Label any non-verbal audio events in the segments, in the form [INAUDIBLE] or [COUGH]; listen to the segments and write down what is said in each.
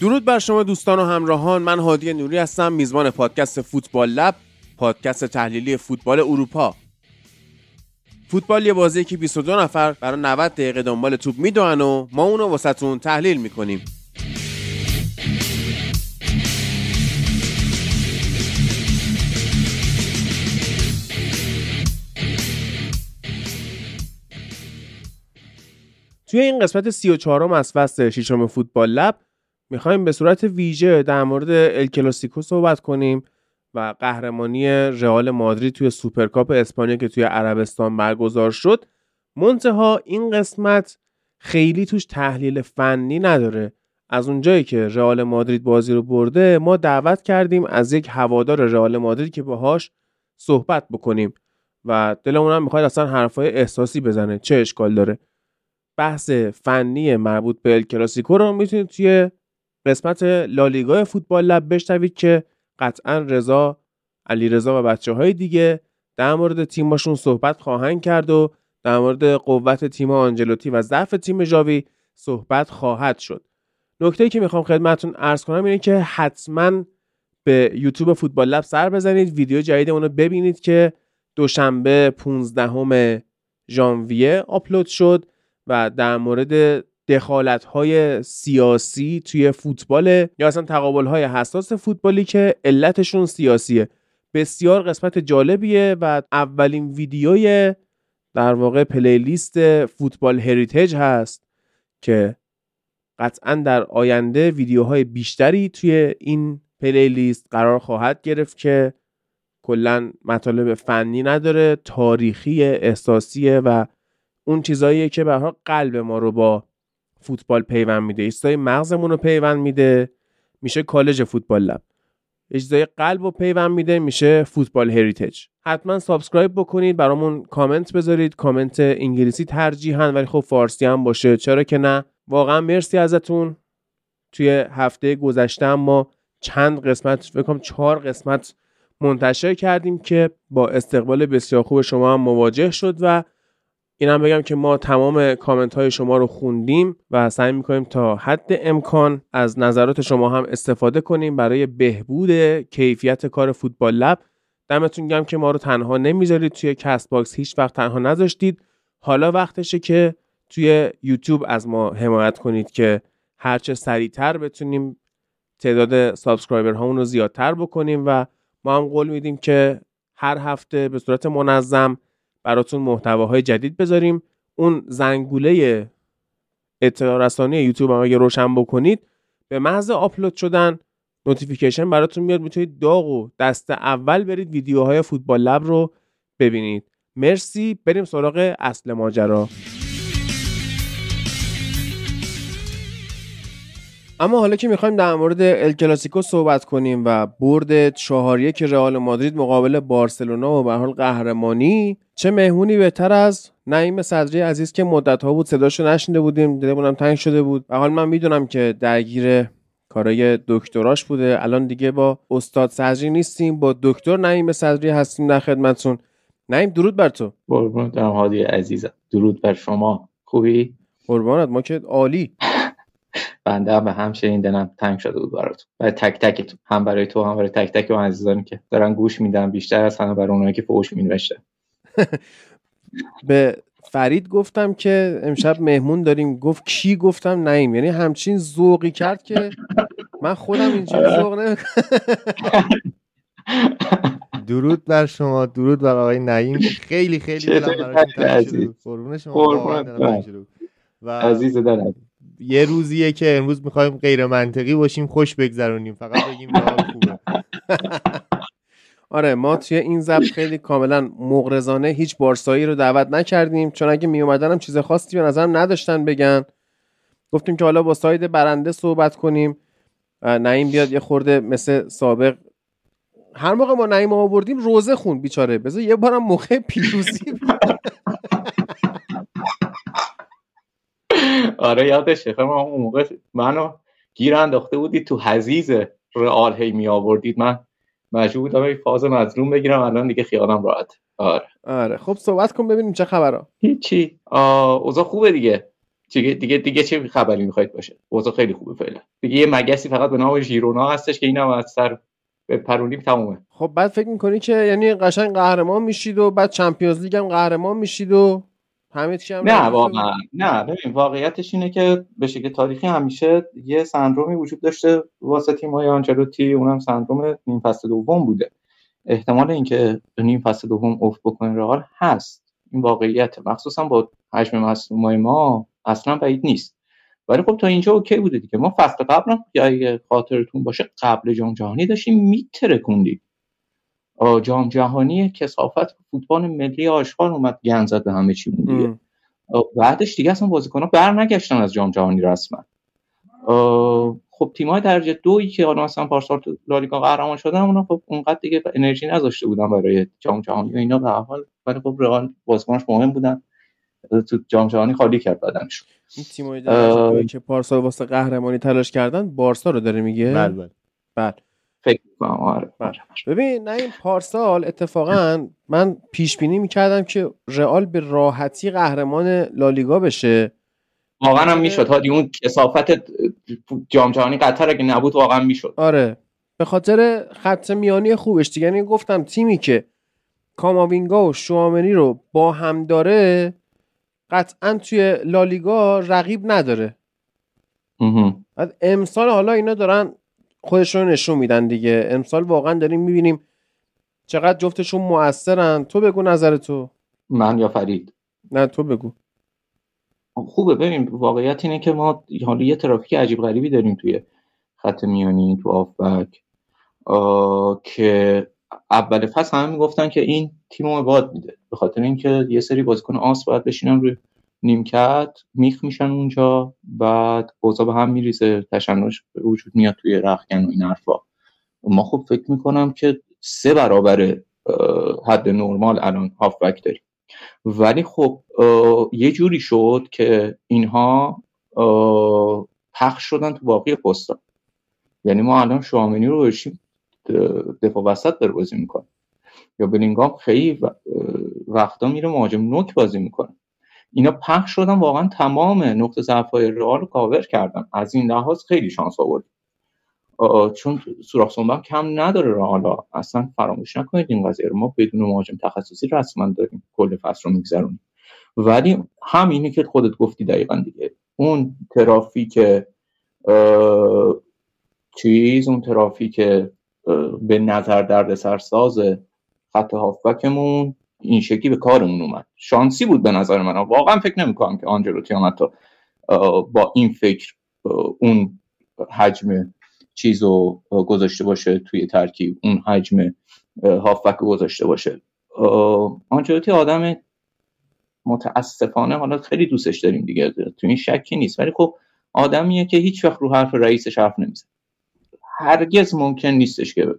درود بر شما دوستان و همراهان. من هادی نوری هستم میزبان پادکست فوتبال لب پادکست تحلیلی فوتبال اروپا. فوتبال یه بازی که 22 نفر برای 90 دقیقه دنبال توپ می‌دونن و ما اونو واسهتون تحلیل می‌کنیم. توی این قسمت 34 م از فصل ششم Football Lab می‌خوایم به صورت ویژه در مورد الکلاسیکو صحبت کنیم و قهرمانی رئال مادرید توی سوپرکاپ اسپانیا که توی عربستان برگزار شد. منتها این قسمت خیلی توش تحلیل فنی نداره. از اونجایی که رئال مادرید بازی رو برده ما دعوت کردیم از یک هوادار رئال مادرید که باهاش صحبت بکنیم. و دلمون هم می‌خواد اصلا حرفای احساسی بزنه. چه اشکال داره؟ بحث فنی مربوط به الکلاسیکو رو می‌تونید توی قسمت لالیگا فوتبال لب بشنوید که قطعا رضا علی رضا و بچه های دیگه در مورد تیمشون صحبت خواهند کرد و در مورد قوت تیم آنجلوتی و ضعف تیم ژاوی صحبت خواهد شد. نکته که می‌خوام خدمتتون عرض کنم اینه که حتما به یوتیوب فوتبال لب سر بزنید ویدیو جدیدمون رو ببینید که دوشنبه 15 ژانویه آپلود شد و در مورد دخالت های سیاسی توی فوتبال یا اصلا تقابل های حساس فوتبالی که علتشون سیاسیه. بسیار قسمت جالبیه و اولین ویدیوی در واقع پلیلیست فوتبال هریتیج هست که قطعا در آینده ویدیوهای بیشتری توی این playlist قرار خواهد گرفت که کلا مطالب فنی نداره تاریخی احساسیه و اون چیزاییه که به قلب ما رو با فوتبال پیوند میده. ایستای مغزمون رو پیوند میده. میشه کالج Football Lab. اجزای قلب رو پیوند میده. میشه Football Heritage حتما subscribe بکنید برامون کامنت بذارید. کامنت انگلیسی ترجیحاً ولی خب فارسی هم باشه. چرا که نه؟ واقعا مرسی ازتون. توی هفته گذشته ما چند قسمت فکر کنم چهار قسمت منتشر کردیم که با استقبال بسیار خوب شما هم مواجه شد و اینم بگم که ما تمام کامنت های شما رو خوندیم و سعی می‌کنیم تا حد امکان از نظرات شما هم استفاده کنیم برای بهبود کیفیت کار Football Lab. دمتون گرم که ما رو تنها نمی‌ذارید توی Castbox هیچ وقت تنها نذاشتید. حالا وقتشه که توی یوتیوب از ما حمایت کنید که هرچه سریعتر بتونیم تعداد subscriber هامون رو زیادتر بکنیم و ما هم قول میدیم که هر هفته به صورت منظم براتون محتواهای جدید بذاریم. اون زنگوله اطلاع رسانی یوتیوب هم اگه روشن بکنید به محض آپلود شدن notification براتون میاد. می‌تونید داغ و دست اول برید ویدیوهای Football Lab رو ببینید. مرسی. بریم سراغ اصل ماجرا. اما حالا که می‌خوایم در مورد ال کلاسیکو صحبت کنیم و برد چهار که رئال مادرید مقابل بارسلونا و به حال قهرمانی چه مهمونی بهتر از نعیم صدری عزیز که مدت ها بود صداشو نشنده بودیم دلمونم تنگ شده بود. و حال من می‌دونم که درگیر کارای دکتراش بوده. الان دیگه با استاد صدری نیستیم با دکتر نعیم صدری هستیم در خدمتتون. نعیم درود بر تو. دارم هادی عزیزم. درود بر شما. خوبی؟ قربانت ما که عالی. بنده هم به هم دلم تنگ شده بود براتون. برای تک تکتون. هم برای تو هم برای تک تک و عزیزانی که دارن گوش میدن بیشتر از همه برای اونایی که فوش مینوشته [LAUGHS] به فرید گفتم که امشب مهمون داریم. گفت کی؟ گفتم نیم یعنی همچین ذوقی کرد که من خودم اینجوری ذوق نمی‌کنم [LAUGHS] درود بر شما. درود بر آقای نعیم. خیلی خیلی دلم براتون تنگ شده و عزیز دلم. یه روزیه که امروز می‌خوایم غیر منطقی باشیم خوش بگذرونیم. فقط بگیم خوبه. [LAUGHS] آره ما توی این ضبط خیلی کاملا مغرضانه هیچ بارسایی رو دعوت نکردیم. چون اگه می اومدن هم چیز خاصی به نظرم نداشتن بگن. گفتیم که حالا با ساید برنده صحبت کنیم. نعیم بیاد یه خورده مثل سابق. هر موقع ما نعیم آوردیم روزه خون بیچاره. بذار یه بارم موقع پیروزی. [LAUGHS] آره یادشه. خب اون موقع منو گیر انداخته بودید تو حزیز رئال هی می آوردید. من مجبور بودم فاز مظلوم بگیرم. الان دیگه خیالم راحت. آره. آره. خب صحبت کن ببینیم چه خبره هیچی. اوضاع خوبه دیگه. دیگه دیگه دیگه چه خبری می‌خواید باشه؟ اوضاع خیلی خوبه فعلا. دیگه یه مگسی فقط به نام ژیرونا هستش که اینم از سر به پرونیم تمومه. خب بعد فکر می‌کنی که یعنی قشنگ قهرمان میشید و بعد چمپیونز لیگ هم قهرمان میشید و همه نه واقعا. نه ببین واقعیتش اینه که به شکل تاریخی همیشه یه سندرومی وجود داشته واسه تیم‌های آنچلوتی اونم سندروم نیم فصل دوم بوده. احتمال اینکه نیم فصل دوم افت بکنه رئال هست. این واقعیت مخصوصا با حجم مصدومای ما اصلا بعید نیست. ولی خب تا اینجا اوکی بوده دیگه. ما فصل قبل یا اگه خاطرتون باشه قبل جام جهانی داشتیم میترکوندیم. جام جهانی کسافت فوتبال ملی آشغال اومد گند زد به همه چی دیگه. بعدش دیگه اصلا بازیکن‌ها بر نگشتن از جام جهانی رسما. خب تیم‌های درجه دویی که حالا مثلا پارسال تو لالیگا قهرمان شدن اونا خب اونقدر دیگه انرژی نذاشته بودن برای جام جهانی و اینا به حال. ولی خب رئال بازیکناش مهم بودن. تو جام جهانی خالی کرد بدنش این تیم‌های درجه دویی که پارسال واسه قهرمانی تلاش کردن بارسا رو داره میگه؟ بله بله. بله. کنم آره ببین نه این پارسال اتفاقا من پیش بینی می‌کردم که رئال به راحتی قهرمان لالیگا بشه. واقعا هم می‌شد. هادی اون کسافت جام جهانی قطر اگه نبود واقعا می‌شد. آره. به خاطر خط میانی خوبش. دیگه یعنی گفتم تیمی که کاماوینگا و شوامنی رو با هم داره قطعا توی لالیگا رقیب نداره. بعد امسال حالا اینا دارن خودشون رو نشون میدن دیگه. امسال واقعا داریم می‌بینیم چقدر جفتشون موثرن. تو بگو نظر تو. من یا فرید؟ نه تو بگو. خوبه. ببین واقعیت اینه که ما حالا یه ترافیک عجیب غریبی داریم توی خط میانی تو آفبک که اول فصل همه می‌گفتن که این تیم رو باد میده. به خاطر اینکه یه سری بازیکن آس باید بشینن روی نیمکت میخ میشن اونجا بعد اوضاع به هم میریزه تشنج وجود میاد توی رخکن و این حرفا. ما خب فکر می‌کنم که سه برابر حد نرمال الان هافبک داریم. ولی خب یه جوری شد که اینها پخش شدن تو باقی پستا یعنی ما الان شامنی رو بشیم دفاع وسط داره بازی می‌کنه. یا بلینگام خیلی وقتا میره مهاجم نوک بازی می‌کنه. اینا پخش شدن واقعا تمام نقطه ضعف های رئال رو کاور کردن. از این لحاظ خیلی شانس آورد. چون سوراخ سنبم کم نداره رئال اصلا فراموش نکنید این قضیه رو. ما بدون مهاجم تخصصی رسما داریم. کل فصل رو میگذرونیم. ولی همینی که خودت گفتی دقیقا دیگه. اون ترافیک چیز اون ترافیک به نظر درد سرساز خط هافبکمون این شکلی به کارمون اومد. شانسی بود به نظر من. واقعا فکر نمی‌کنم که آنجلوتی هم حتی با این فکر اون حجم چیز رو گذاشته باشه توی ترکیب اون حجم هافبک گذاشته باشه. آنجلوتی آدم متاسفانه حالا خیلی دوستش داریم دیگه تو این شکی نیست. ولی خب آدمیه که هیچ وقت رو حرف رئیسش حرف نمی‌زنه. هرگز ممکن نیستش که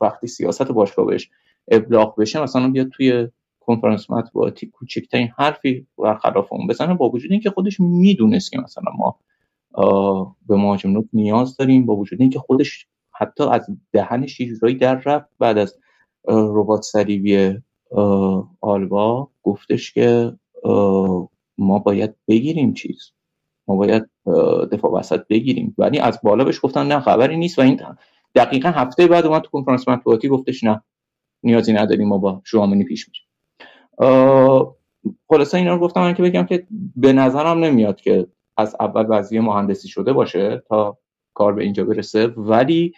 وقتی سیاست باشگاه بهش ابلاغ بشه مثلا بیاد توی کنفرانس مطبوعاتی کوچکترین حرفی برخلاف اون بزنه با وجود اینکه خودش می‌دونست که مثلا ما به مهاجم نوک نیاز داریم با وجود اینکه خودش حتی از دهنش چیزهایی در رفت. بعد از ربات صلیبی آلبا گفتش که ما باید بگیریم چیز. ما باید دفاع وسط بگیریم. ولی از بالا بهش گفتن نه خبری نیست. و این دقیقا هفته بعد اومد تو کنفرانس مطبوعاتی گفتش نه. نیازی نداریم ما با شوامنی پیش میریم خلاصه اینا رو گفتم که بگم که به نظرم نمیاد که از اول وضعیه مهندسی شده باشه تا کار به اینجا برسه ولی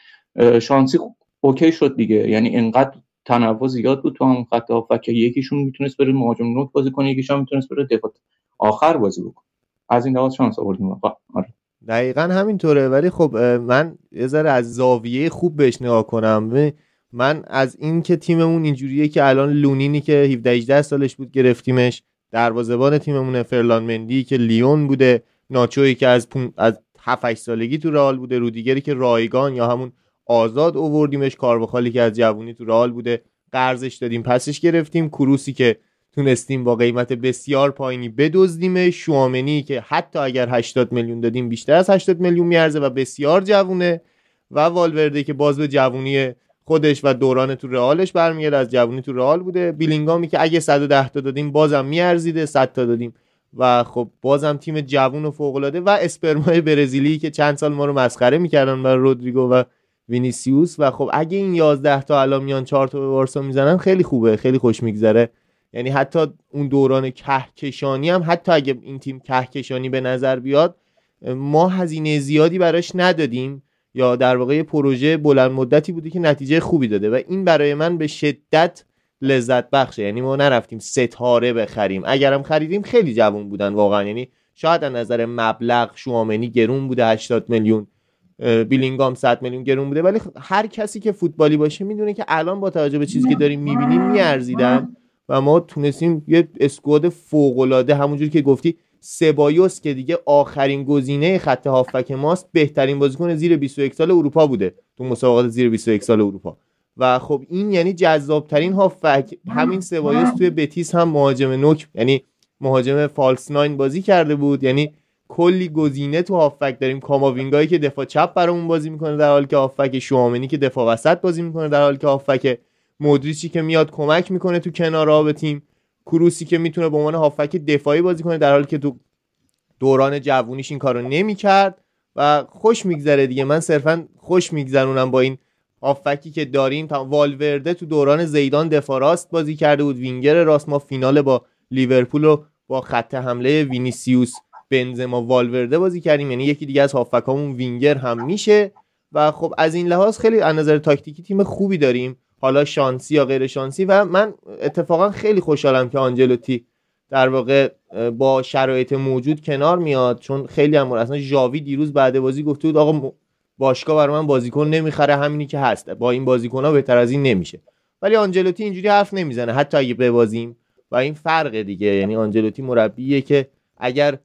شانسی اوکی شد دیگه. یعنی اینقدر تنوع زیاد بود تو هم خط که یکیشون می‌تونست بره مهاجم نوک بازی کنه یکیشون می‌تونست بره دفاع آخر بازی بکنه. از این لحاظ شانس آوردیم. آره. دقیقا همینطوره. ولی خب من یه ذره از زاویه خوب بهش نگاه کنم. من از این که تیممون اینجوریه که الان لونینی که 17 18 سالش بود گرفتیمش دروازه‌بان تیممون فرلان مندی که لیون بوده ناچوی که از پون... از 7 8 سالگی تو رئال بوده رودیگری که رایگان یا همون آزاد اووردیمش کاربخالی که از جوونی تو رئال بوده قرضش دادیم پسش گرفتیم کروسی که تونستیم با قیمت بسیار پایینی بدزدیم شوامنی که حتی اگر 80 میلیون دادیم بیشتر از 80 میلیون میارزه و بسیار جوونه و والورده که باز به جوونی خودش و دوران تو رئالش برمیاد از جوونی تو رئال بوده. بیلینگامی که اگه 110 تا دادیم بازم میارزیده 100 تا دادیم. و خب بازم تیم جوون و فوق العاده و اسپرمای برزیلی که چند سال ما رو مسخره می‌کردن و رودریگو و وینیسیوس. و خب اگه این 11 تا الان میان 4 تا به بارسا می‌زنن خیلی خوبه خیلی خوش میگذره. یعنی حتی اون دوران کهکشانی هم حتی اگه این تیم کهکشانی به نظر بیاد ما هزینه زیادی براش ندادیم. یا در واقع پروژه بلند مدتی بوده که نتیجه خوبی داده و این برای من به شدت لذت بخشه. یعنی ما نرفتیم ستاره بخریم. اگرم خریدیم خیلی جوان بودن واقعا. یعنی شاید از نظر مبلغ شوامنی گرون بوده 80 میلیون بیلینگام 100 میلیون گرون بوده. ولی هر کسی که فوتبالی باشه می‌دونه که الان با توجه به چیزی که داریم می‌بینیم میارزیدن و ما تونستیم یه اسکواد فوق العاده همونجوری که گفتی سبایوس که دیگه آخرین گزینه خط هافک ماست بهترین بازیکن زیر 21 سال اروپا بوده تو مسابقات زیر 21 سال اروپا. و خب این یعنی جذابترین هافک همین سبایوس توی بتیس هم مهاجم نوک یعنی مهاجم فالس ناین بازی کرده بود. یعنی کلی گزینه تو هافک داریم. کاماوینگایی که دفاع چپ برامون بازی می‌کنه در حالی که هافک شوامنی که دفاع وسط بازی می‌کنه در حالی که هافک مودریچی که میاد کمک می‌کنه تو کنارها به تیم. کروسی که می‌تونه به عنوان هافک دفاعی بازی کنه در حالی که تو دوران جوونیش این کارو نمی‌کرد و خوش میگذره دیگه. من صرفا خوش میگذرونم با این هافبکی که داریم. والورده تو دوران زیدان دفاع راست بازی کرده بود. وینگر راست ما فینال با لیورپول رو با خط حمله وینیسیوس بنزما والورده بازی کردیم. یعنی یکی دیگه از هافبکامون وینگر هم میشه. و خب از این لحاظ خیلی از نظر تاکتیکی تیم خوبی داریم. حالا شانسی یا غیر شانسی و من اتفاقا خیلی خوشحالم که آنجلوتی در واقع با شرایط موجود کنار میاد چون خیلی هم اصلا ژاوی دیروز بعد بازی گفته بود آقا باشگاه برای من بازیکن نمی‌خره همینی که هست. با این بازیکن ها بهتر از این نمیشه. ولی آنجلوتی اینجوری حرف نمی‌زنه حتی اگه ببازیم. و این فرق دیگه. یعنی آنجلوتی مربیه که اگر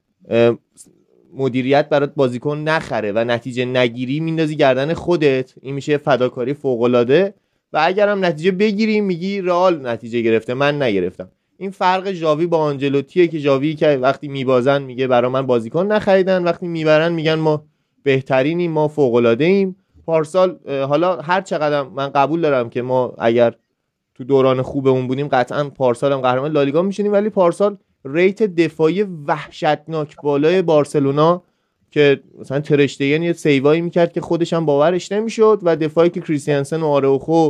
مدیریت برات بازیکن نخره و نتیجه نگیری میندازی گردن خودت. این میشه فداکاری فوق العاده و اگرم نتیجه بگیری میگی رئال نتیجه گرفته من نگرفتم. این فرق جاوی با آنجلوتیه که جاوی که وقتی میبازن میگه برا من بازیکن نخریدن وقتی می‌برن میگن ما بهترینیم ما فوق العاده ایم پارسال حالا هر چقدر من قبول دارم که ما اگر تو دوران خوبمون بودیم قطعا پارسال هم قهرمان لالیگا میشونیم ولی پارسال ریت دفاعی وحشتناک بالای بارسلونا که مثلا ترشتگن یه سیوایی می‌کرد که خودش هم باورش نمی‌شد و دفاعی که کریستیانسن و آروخو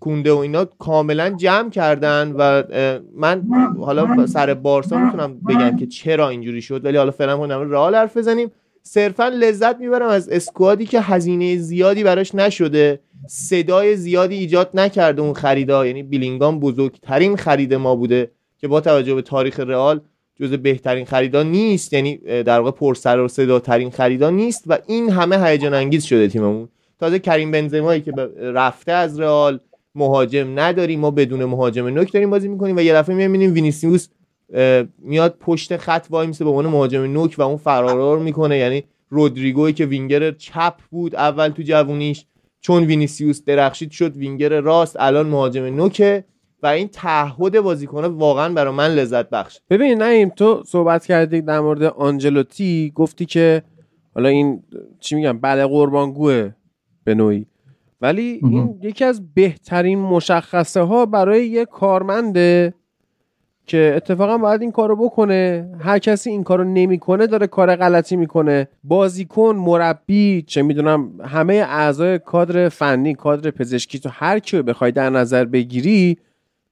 کونده و اینا کاملا جمع کردن و من حالا سر بارسا می‌تونم بگم که چرا اینجوری شد ولی حالا فعلا کنم رئال حرف بزنیم. صرفا لذت می‌برم از اسکوادی که هزینه زیادی براش نشده صدای زیادی ایجاد نکرده اون خریدا یعنی بیلینگام بزرگترین خرید ما بوده که با توجه به تاریخ رئال جز بهترین خریدا نیست یعنی در واقع پرسر و صدا ترین خریدا نیست و این همه هیجان انگیز شده تیممون. تازه کریم بنزمایی که رفته از رئال مهاجم نداریم ما بدون مهاجم نوک داریم بازی می‌کنیم و یه دفعه می‌بینیم وینیسیوس میاد پشت خط وای میسه به عنوان مهاجم نوک و اون فرار می‌کنه. یعنی رودریگوی که وینگر چپ بود اول تو جوونیش چون وینیسیوس درخشید شد وینگر راست الان مهاجم نوکه. و این تعهد بازیکنه واقعا برای من لذت بخش. ببین نیما تو صحبت کردی در مورد آنجلوتی گفتی که حالا این چی میگم بله قربانگوه به نوعی. ولی این یکی از بهترین مشخصه ها برای یه کارمنده که اتفاقا باید این کارو بکنه. هر کسی این کارو نمی‌کنه داره کار غلطی می‌کنه. بازیکن مربی چه می‌دونم همه اعضای کادر فنی کادر پزشکی تو هر کیو بخوای در نظر بگیری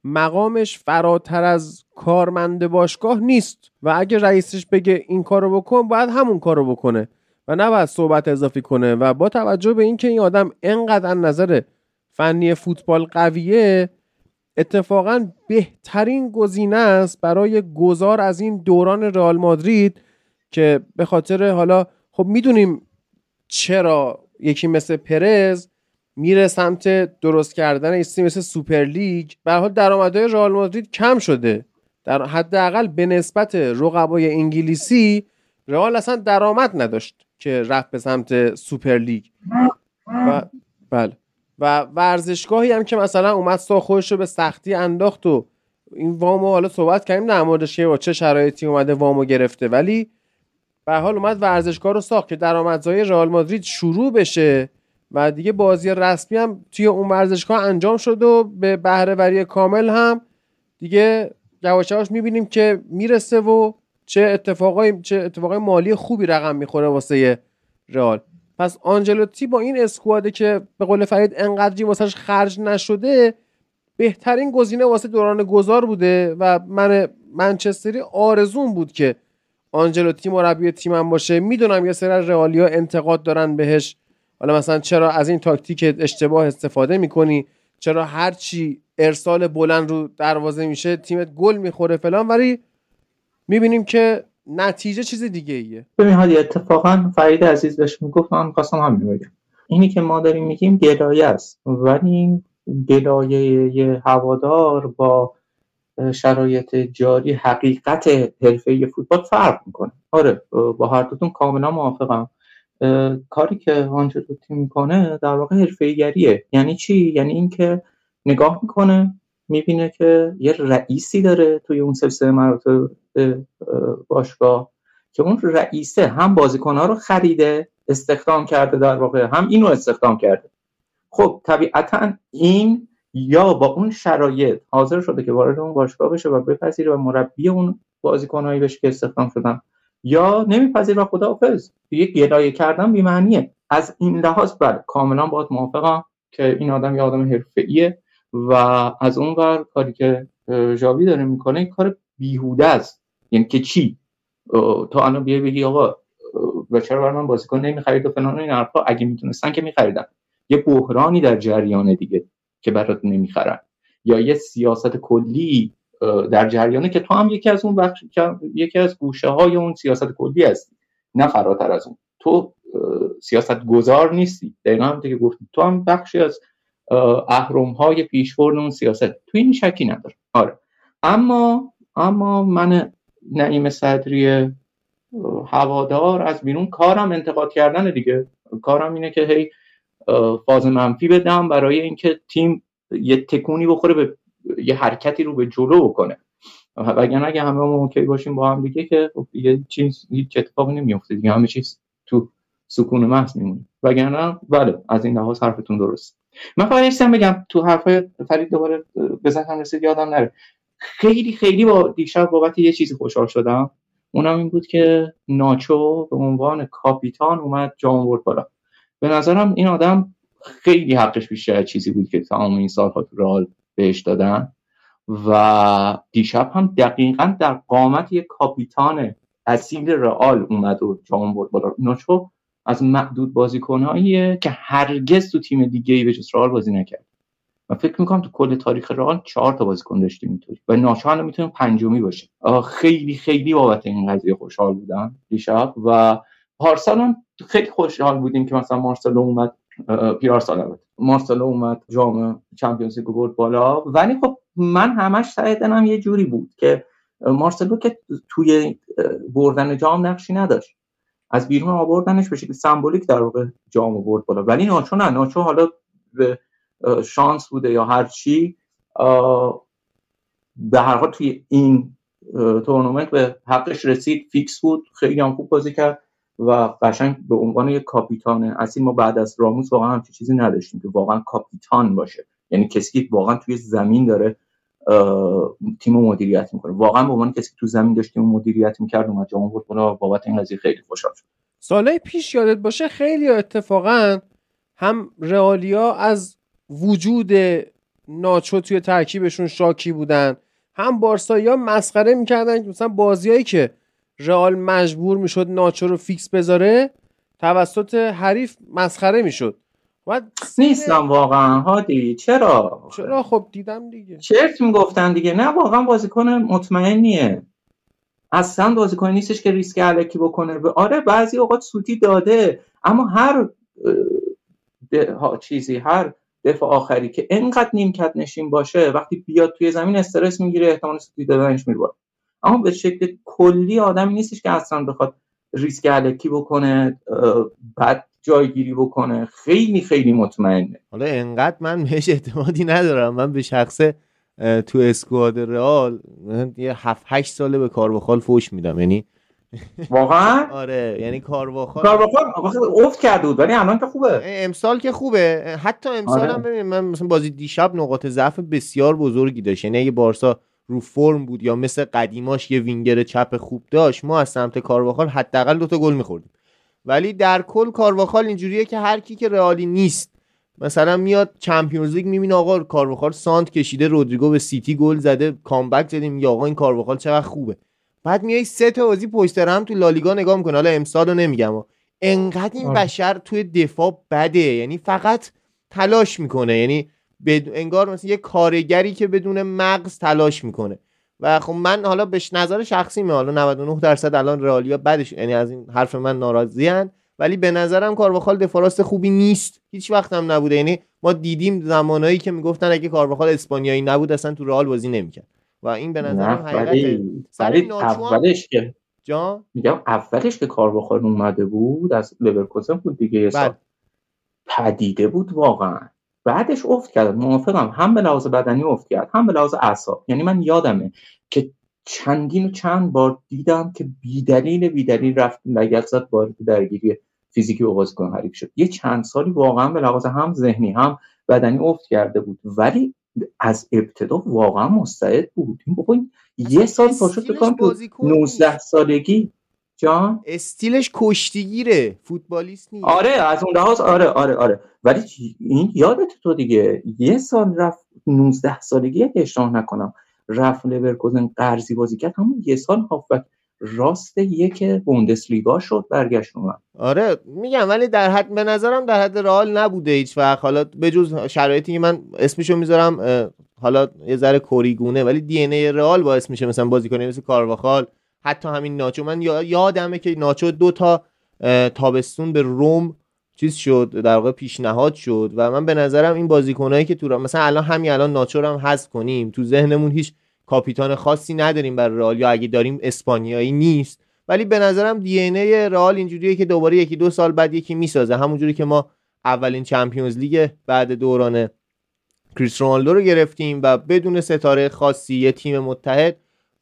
مقامش فراتر از کارمند باشگاه نیست. و اگه رئیسش بگه این کارو بکن باید همون کارو بکنه و نباید صحبت اضافی کنه. و با توجه به اینکه این آدم انقدر نظر فنی فوتبال قویه اتفاقا بهترین گزینه است برای گذار از این دوران رئال مادرید که به خاطر حالا خب می‌دونیم چرا یکی مثل پرز میره سمت درست کردن ایستی مثل سوپر لیگ. به حال درآمدهای رئال مادرید کم شده. در حداقل به نسبت رقبای انگلیسی رئال اصلا درآمد نداشت که رفت به سمت سوپر لیگ. و بله. و ورزشگاهی هم که مثلا اومد سا خودش رو به سختی انداخت و این وامو حالا صحبت کردیم در موردش که با چه شرایطی اومده وامو گرفته. ولی به حال اومد ورزشگاه رو ساخت که درآمدزایی رئال مادرید شروع بشه. و دیگه بازی رسمی هم توی اون ورزشگاه انجام شد و به بهرهوری کامل هم دیگه یواش می‌بینیم که می‌رسه و چه اتفاقای چه اتفاقای مالی خوبی رقم می‌خوره واسه رئال. پس آنجلوتی با این اسکواده که به قول فرید انقدری واسش خرج نشده بهترین گزینه واسه دوران گذار بوده و من منچستری آرزون بود که آنجلوتی مربی تیمم باشه. می‌دونم یه سر رئالیا انتقاد دارن بهش. حالا مثلا چرا از این تاکتیک اشتباه استفاده می‌کنی؟ چرا هرچی ارسال بلند رو دروازه میشه تیمت گل می‌خوره فلان؟ ولی می‌بینیم که نتیجه چیز دیگه ایه ببین حالی اتفاقا فرید عزیز بهش می‌گفت من خواستم همین بگم. اینی که ما داریم میگیم گلایه است ولی این گلایه هوادار با شرایط جاری حقیقت حرفه فوتبال فرق می‌کنه. آره با هر دوتون کاملا موافقم. کاری که آنجلوتی می‌کنه در واقع حرفه‌ایگریه. یعنی چی؟ یعنی اینکه نگاه می‌کنه می‌بینه که یه رئیسی داره توی اون سلسله مراتب باشگاه که اون رئیسه هم بازیکنها رو خریده استخدام کرده در واقع هم اینو استخدام کرده. خب طبیعتا این یا با اون شرایط حاضر شده که وارد اون باشگاه بشه و بپذیره و مربی اون بازیکنهایی بشه که استخدام شدن. یا نمیپذیر و خداحافظ یک گلایه کردن بی‌معنیه از این لحاظ بله کاملا باید موافقم که این آدم یه آدم حرفه‌ایه و از اون ور کاری که ژاوی داره می‌کنه این کار بیهوده است. یعنی که چی؟ تو الان بیای بگی آقا و چرا برای من بازیکن نمی‌خرید و فلان این حرفا؟ اگه می‌تونستن که میخریدن. یه بحرانی در جریان دیگه که برات نمی‌خرن. یا یه سیاست کلی در جریانه که تو هم یکی از اون بخش یکی از گوشه های اون سیاست کلی هستی نه فراتر از اون. تو سیاست گذار نیستی. دقیقا هم که گفتی تو هم بخشی از اهرم های پیشبرد اون سیاست. تو این شکی نداره آره. اما اما من نعیم صدری هوادار از بیرون کارم انتقاد کردن دیگه. کارم اینه که هی فاز منفی بدم برای اینکه تیم یه تکونی بخوره به یه حرکتی رو به جلو بکنه. وگرنه اگه همه ما اوکی باشیم با هم دیگه که خب دیگه چیز هیچ اتفاقی نمیفته دیگه. همه چیز تو سکون محض میمونه. وگرنه بله از این لحاظ حرفتون درست. من فقط بگم. تو حرفای فرید دوباره بزنم رسید یادم نره. خیلی خیلی با دیشب بابت یه چیزی خوشحال شدم. اونم این بود که ناچو به عنوان کاپیتان اومد جام آورد بالا. به نظرم این آدم خیلی حقش بیشتر چیزی بود که تمام این سالها تو بهش دادن. و دیشب هم دقیقا در قامت یک کاپیتان اصیل رئال اومد و جام برد بالا. ناچو از معدود بازیکناییه که هرگز تو تیم دیگه ای به جز رئال بازی نکرد. و فکر می‌کنم تو کل تاریخ رئال چهار تا بازیکن داشتیم اینطوری. و ناچو الان می‌تونه پنجمی باشه. خیلی خیلی بابت این قضیه خوشحال بودم دیشب. و پارسال هم خیلی خوشحال بودیم که مثلا مارسلو اومد. پیارسال مارسلو اومد جام چمپیونز لیگ برد بالا. ولی خب من همش سعی دلم یه جوری بود که مارسلو که توی بردن جام نقشی نداشت. از بیرون آوردنش به شکل سمبولیک در واقع جام برد بالا. ولی ناچو نه ناچو حالا به شانس بوده یا هر چی به هر حال توی این تورنمنت به حقش رسید فیکس بود خیلی هم خوب بازی کرد. و قشنگ به عنوان یک کاپیتان اصلی ما بعد از راموس واقعا همچین چیزی نداشتیم که واقعا کاپیتان باشه. یعنی کسی که واقعا توی زمین داره تیم مدیریت می‌کنه. واقعا به عنوان کسی که تو زمین داشت تیم مدیریت می‌کرد اومد جام آورد بابت این قضیه خیلی خوشحال شد. سالهای پیش یادت باشه خیلی اتفاقا هم رئالیا از وجود ناچو توی ترکیبشون شاکی بودن هم بارسایی ها مسخره می‌کردن که مثلا بازیایی که رئال مجبور می‌شد ناچو رو فیکس بذاره توسط حریف مسخره می‌شد. نیستم واقعا هادی چرا؟ چرا؟ خب دیدم دیگه. چرت می‌گفتن دیگه. نه واقعا بازیکن مطمئنیه. اصلا بازیکن نیستش که ریسک علکی بکنه. آره بعضی اوقات سوتی داده اما هر چیزی هر دفاع آخری که انقدر نیمکت نشین باشه وقتی بیاد توی زمین استرس می‌گیره احتمال سوتی دادنش میره اما به شکل کلی آدمی نیستش که اصلا بخواد ریسک علکی بکنه بعد جایگیری بکنه. خیلی خیلی مطمئنه. حالا انقدر من بهش اعتمادی ندارم. من به شخصه تو اسکواد رئال یه 7 8 ساله به کارواخال فوش میدم. یعنی [LAUGHS] واقعا؟ آره یعنی کارواخال کارواخال افت کرده بود ولی الان که خوبه. امسال که خوبه. حتی امسال آره. هم ببین من مثلا بازی دیشب نقاط ضعف بسیار بزرگی داشت. یعنی اگه بارسا رو فرم بود یا مثل قدیماش یه وینگر چپ خوب داشت ما از سمت کارواخال حداقل دوتا گل میخوردیم. ولی در کل کارواخال اینجوریه که هر کی که رئالی نیست مثلا میاد Champions League می‌بینه آقا کارواخال سانت کشیده رودریگو به سیتی گل زده comeback زدیم یا آقا این کارواخال چقدر خوبه. بعد میای سه تا بازی پشت هم تو لالیگا نگاه می‌کنه حالا امسال رو نمیگم انقدر این آره. بشر توی دفاع بده یعنی فقط تلاش می‌کنه یعنی انگار مثل یه کارگری که بدون مغز تلاش می‌کنه. و خب من حالا به نظر شخصی می حالا 99 درصد الان رئالیا بعدش یعنی از این حرف من ناراضیان ولی به نظرم کارواخال دفاراست خوبی نیست. هیچ وقت هم نبوده. یعنی ما دیدیم زمانایی که می‌گفتن اگه کارواخال اسپانیایی نبود اصلا تو رئال بازی نمی‌کرد. و این به نظرم حقیقت سر اولش که جا میگم اولش که کارواخال اومده بود از لورکوزن بود دیگه یه سال پدیده بود واقعا. بعدش افت کرد. موافقم. هم به لحاظ بدنی افت کرد هم به لحاظ اعصاب. یعنی من یادمه که چندین و چند بار دیدم که بیدلیل بیدلیل رفت لگت زد وارد درگیری فیزیکی با بازیکن حریف شد. یه چند سالی واقعا به لحاظ هم ذهنی هم بدنی افت کرده بود. ولی از ابتدا واقعا مستعد بود. این بابا یه سال پاشو بکنم تو 19 سالگی جان؟ استیلش کشتیگیره. فوتبالیست نیست. آره از اون لحاظ آره آره آره. ولی این یادت تو دیگه. یه سال رفت 19 سالگی اگه اشتباه نکنم رفت لورکوزن قرضی بازی کرد. همون یه سال هافبک راست یک بوندسلیگا شد برگشت اومد. آره میگم ولی در حد به نظرم در حد رئال نبوده هیچ وقت. حالا بجز شرایطی که من اسمشو می‌ذارم حالا یه ذره کوریگونه ولی دی ان ای رئال باعث میشه مثلا بازیکن مثل کارواخال حتی همین ناچو. من یادمه که ناچو دو تا تابستون به روم چیز شد در واقع پیشنهاد شد و من به نظرم این بازیکنایی که تو مثلا الان همین الان ناچو هم حذف کنیم. تو ذهنمون هیچ کاپیتان خاصی نداریم بر رئال یا اگه داریم اسپانیایی نیست. ولی به نظرم دی ان ای رئال اینجوریه که دوباره یکی دو سال بعد یکی می‌سازه. همونجوری که ما اولین چمپیونز لیگ بعد دوران کریس رونالدو رو گرفتیم و بدون ستاره خاصی یه تیم متحد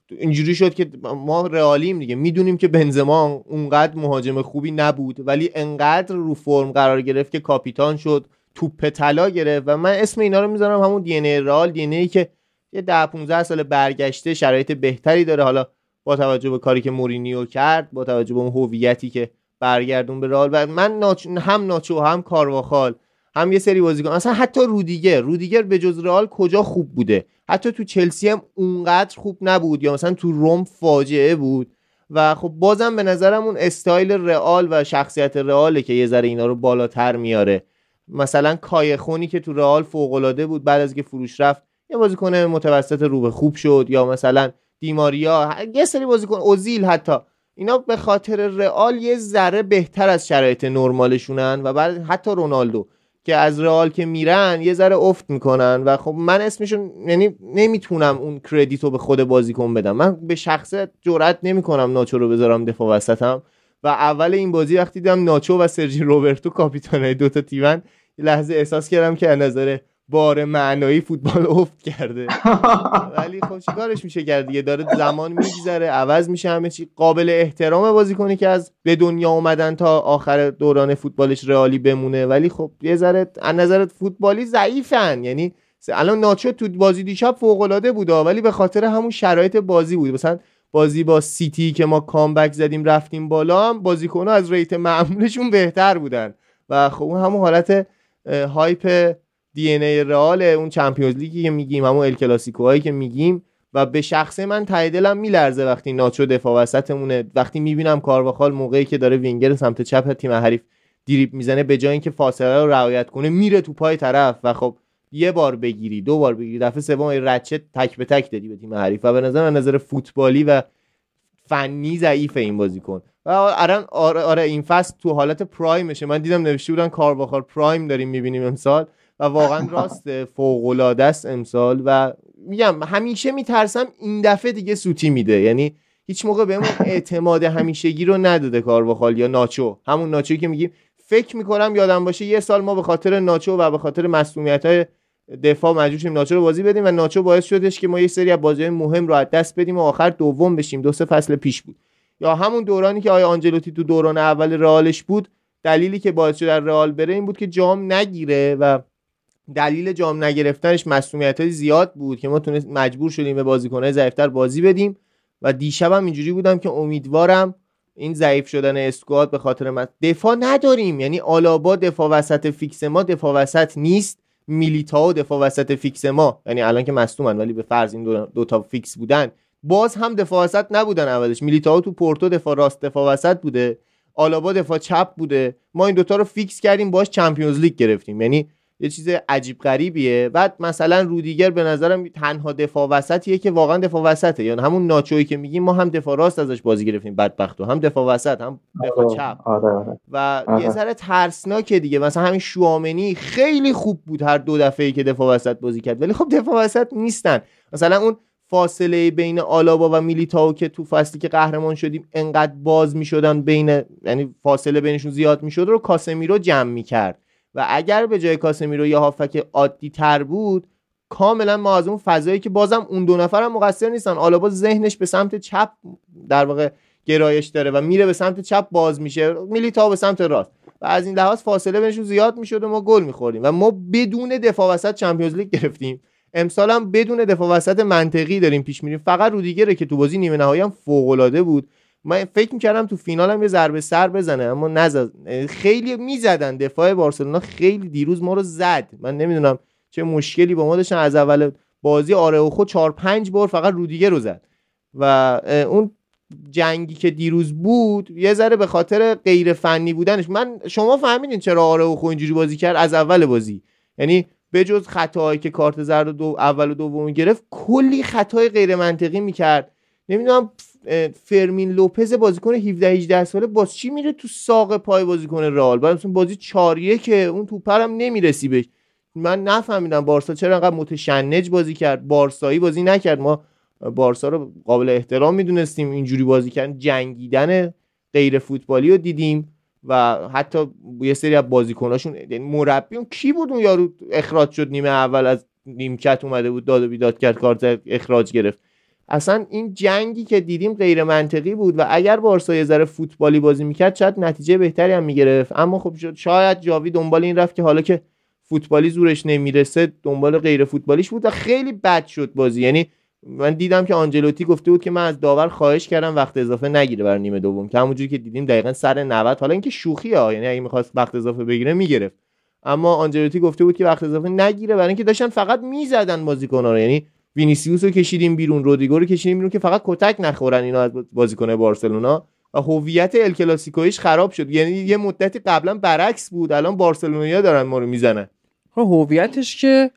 اینجوری شد که ما رئالیم دیگه. می‌دونیم که بنزما اونقدر مهاجم خوبی نبود ولی انقدر رو فرم قرار گرفت که کاپیتان شد توپ طلا گرفت. و من اسم اینا رو می‌ذارم همون دی ان رئال. دی ای که یه 10 15 سال برگشته شرایط بهتری داره. حالا با توجه به کاری که مورینیو کرد با توجه به اون هویتی که برگردون به رئال. و من ناچ... هم ناچو هم کارواخال هم یه سری بازیکن. اصلا حتی رودیگر رودیگر به جز رئال کجا خوب بوده؟ حتی تو چلسی هم اونقدر خوب نبود یا مثلا تو روم فاجعه بود. و خب بازم به نظرم اون استایل رئال و شخصیت رئاله که یه ذره اینا رو بالاتر میاره. مثلا کایخونی که تو رئال فوق بود بعد از که فروش رفت یه بازیکن متوسط رو به خوب شد یا مثلا دیماریا یه سری بازیکن اوزیل حتی. اینا به خاطر رئال یه ذره بهتر از شرایط نرمالشونن و بعد حتی رونالدو. که از رئال که میرن یه ذره افت می‌کنن و خب من اسمشون یعنی نمی‌تونم اون کردیت رو به خود بازیکن بدم. من به شخص جرئت نمی‌کنم ناچو رو بذارم دفاع وسطم. و اول این بازی وقتی دیدم ناچو و سرجی روبرتو کاپیتانای دوتا تیمن یه لحظه احساس کردم که از بار معنایی فوتبال افت کرده. ولی خب چیکارش میشه کرد دیگه؟ داره زمان میگذره عوض میشه همه چی. قابل احترام بازیکنی که از به دنیا اومدن تا آخر دوران فوتبالش رئالی بمونه. ولی خب یه ذره از نظر فوتبالی ضعیفن. یعنی الان ناچو تو بازی دیشب فوق العاده بود ولی به خاطر همون شرایط بازی بود. مثلا بازی با سیتی که ما comeback زدیم رفتیم بالا هم بازیکن‌ها از rate معمولشون بهتر بودن. و خب همون حالت hype DNA رئال اون Champions League ی که میگیم همون ال کلاسیکوهایی که میگیم و به شخصه من ته دلم میلرزه وقتی ناچو دفاع وسطمونه. وقتی می‌بینم کارواخال موقعی که داره وینگر سمت چپ تیم حریف دریبل می‌زنه به جای اینکه فاصله رو رعایت کنه میره تو پای طرف و خب یه بار بگیری دو بار بگیری دفعه سوم رچه تک به تک دادی به تیم حریف و به نظر نظر فوتبالی و فنی ضعیف این بازیکن و الان آره, آره این فصل تو حالت پرایمشه. من دیدم نوشته بودن کارواخال پرایم داریم می‌بینیم امسال. و واقعا [LAUGHS] راست فوق العاده است امسال و میگم همیشه میترسم این دفعه دیگه سوتی میده. یعنی هیچ موقع بهمون [LAUGHS] اعتماد همیشگی رو نداده کارواخال یا ناچو. همون ناچو که میگیم. فکر می‌کنم یادم باشه یه سال ما به خاطر ناچو و به خاطر مسئولیت های دفاع مجبور شدیم ناچو رو بازی بدیم و ناچو باعث شدش که ما یه سری از بازی مهم رو از دست بدیم و آخر دوم بشیم. دو سه فصل پیش بود. یا همون دورانی که آقای آنجلوتی تو دوران اول رئالش بود دلیلی که باعث شد از رئال بره این بود که جام نگیره و دلیل جام نگرفتنش مسئولیت های زیاد بود که ما تونست مجبور شدیم به بازیکنهای ضعیفتر بازی بدیم و دیشبم اینجوری بودم که امیدوارم این ضعیف شدن squad به خاطر من دفاع نداریم. یعنی آلابا دفاع وسط فیکس ما دفاع وسط نیست. میلیتاو دفاع وسط فیکس ما. یعنی الان که مصدومن ولی به فرض این دو, تا فیکس بودن. باز هم دفاع وسط نبودن اولش. میلیتاو تو پورتو دفاع راست دفاع وسط بوده. آلابا دفاع چپ بوده. ما این دوتا رو فیکس کردیم باش Champions League گرفتیم. یعنی یه چیز عجیب غریبیه. بعد مثلا رودیگر به نظرم تنها دفاع وسطیه که واقعا دفاع وسطه. یعنی همون ناچویی که میگیم ما هم دفاع راست ازش بازی گرفتیم بدبختو هم دفاع وسط هم دفاع آره، چپ. آره آره. و. یه ذره ترسناکه دیگه. مثلا همین شوامنی خیلی خوب بود هر دو دفعه که دفاع وسط بازی کرد. ولی خب دفاع وسط نیستن. مثلا اون فاصله بین آلابا و میلیتاو که تو فصلی که قهرمان شدیم انقدر باز می‌شدن بین یعنی فاصله بینشون زیاد می‌شد رو کاسمیرو جمع می‌کرد. و اگر به جای کاسمیرو یه هافک عادی تر بود کاملا ما از اون فضایی که بازم اون دو نفر هم مقصر نیستن. آلابا ذهنش به سمت چپ در واقع گرایش داره و میره به سمت چپ باز میشه. میلیتاو به سمت راست. و از این لحاظ فاصله بینشون زیاد می‌شد و ما گل می‌خوریم و ما بدون دفاع وسط چمپیونز لیگ گرفتیم. امسال هم بدون دفاع وسط منطقی داریم پیش میریم. فقط رودیگره که تو بازی نیمه نهایی هم فوق بود. من فکر می‌کردم تو فینال هم یه ضربه سر بزنه اما نزد خیلی می‌زدن. دفاع بارسلونا خیلی دیروز ما رو زد. من نمی‌دونم چه مشکلی با ما داشتن. از اول بازی آره خود 4 5 بار فقط رودیگر رو زد. و اون جنگی که دیروز بود یه ذره به خاطر غیر فنی بودنش. من شما فهمیدین چرا آره خو اینجوری بازی کرد؟ از اول بازی. یعنی به جز خطاهایی که کارت زرد دو اول و دوم گرفت کلی خطای غیر منطقی می‌کرد. نمی‌دونم فرمین لوپز بازیکن 17 18 ساله باز چی میره تو ساق پای بازیکن رئال؟ بعد مثلا بازی 4 که اون توپرم نمی‌رسی بهش من نفهمیدم بارسا چرا انقدر متشنج بازی کرد. بارسایی بازی نکرد. ما بارسا رو قابل احترام می‌دونستیم اینجوری بازی کردن. جنگیدن غیر فوتبالی رو دیدیم و حتی یه سری از بازیکناشون یعنی مربی اون کی بود اون یارو اخراج شد نیمه اول از نیمکت اومده بود داد و بیداد کرد کارت اخراج گرفت. اصلا این جنگی که دیدیم غیر منطقی بود و اگر بارسا یه ذره فوتبالی بازی می‌کرد شاید نتیجه بهتری هم می‌گرفت. اما خب شاید جاوی دنبال این رفت که حالا که فوتبالی زورش نمی‌رسه دنبال غیر فوتبالیش بود و خیلی بد شد بازی. یعنی من دیدم که آنجلوتی گفته بود که من از داور خواهش کردم وقت اضافه نگیره برای نیمه دوم. که همونجوری که دیدیم دقیقا سر 90 حالا اینکه شوخی ها یعنی اگه می‌خواست وقت اضافه بگیره می‌گرفت. اما آنجلوتی گفته بود که وقت اضافه نگیره برای اینکه داشتن فقط می‌زدن بازیکن‌ها رو. یعنی وینیسیوس رو کشیدیم بیرون رودریگو رو کشیدیم بیرون که فقط کتک نخورن اینا از بازیکن بارسلونا. و هویت ال کلاسیکویش خراب شد. یعنی یه مدتی قبلا برعکس بود. الان بارسلونیا دارن ما رو می‌زنن. هویتش که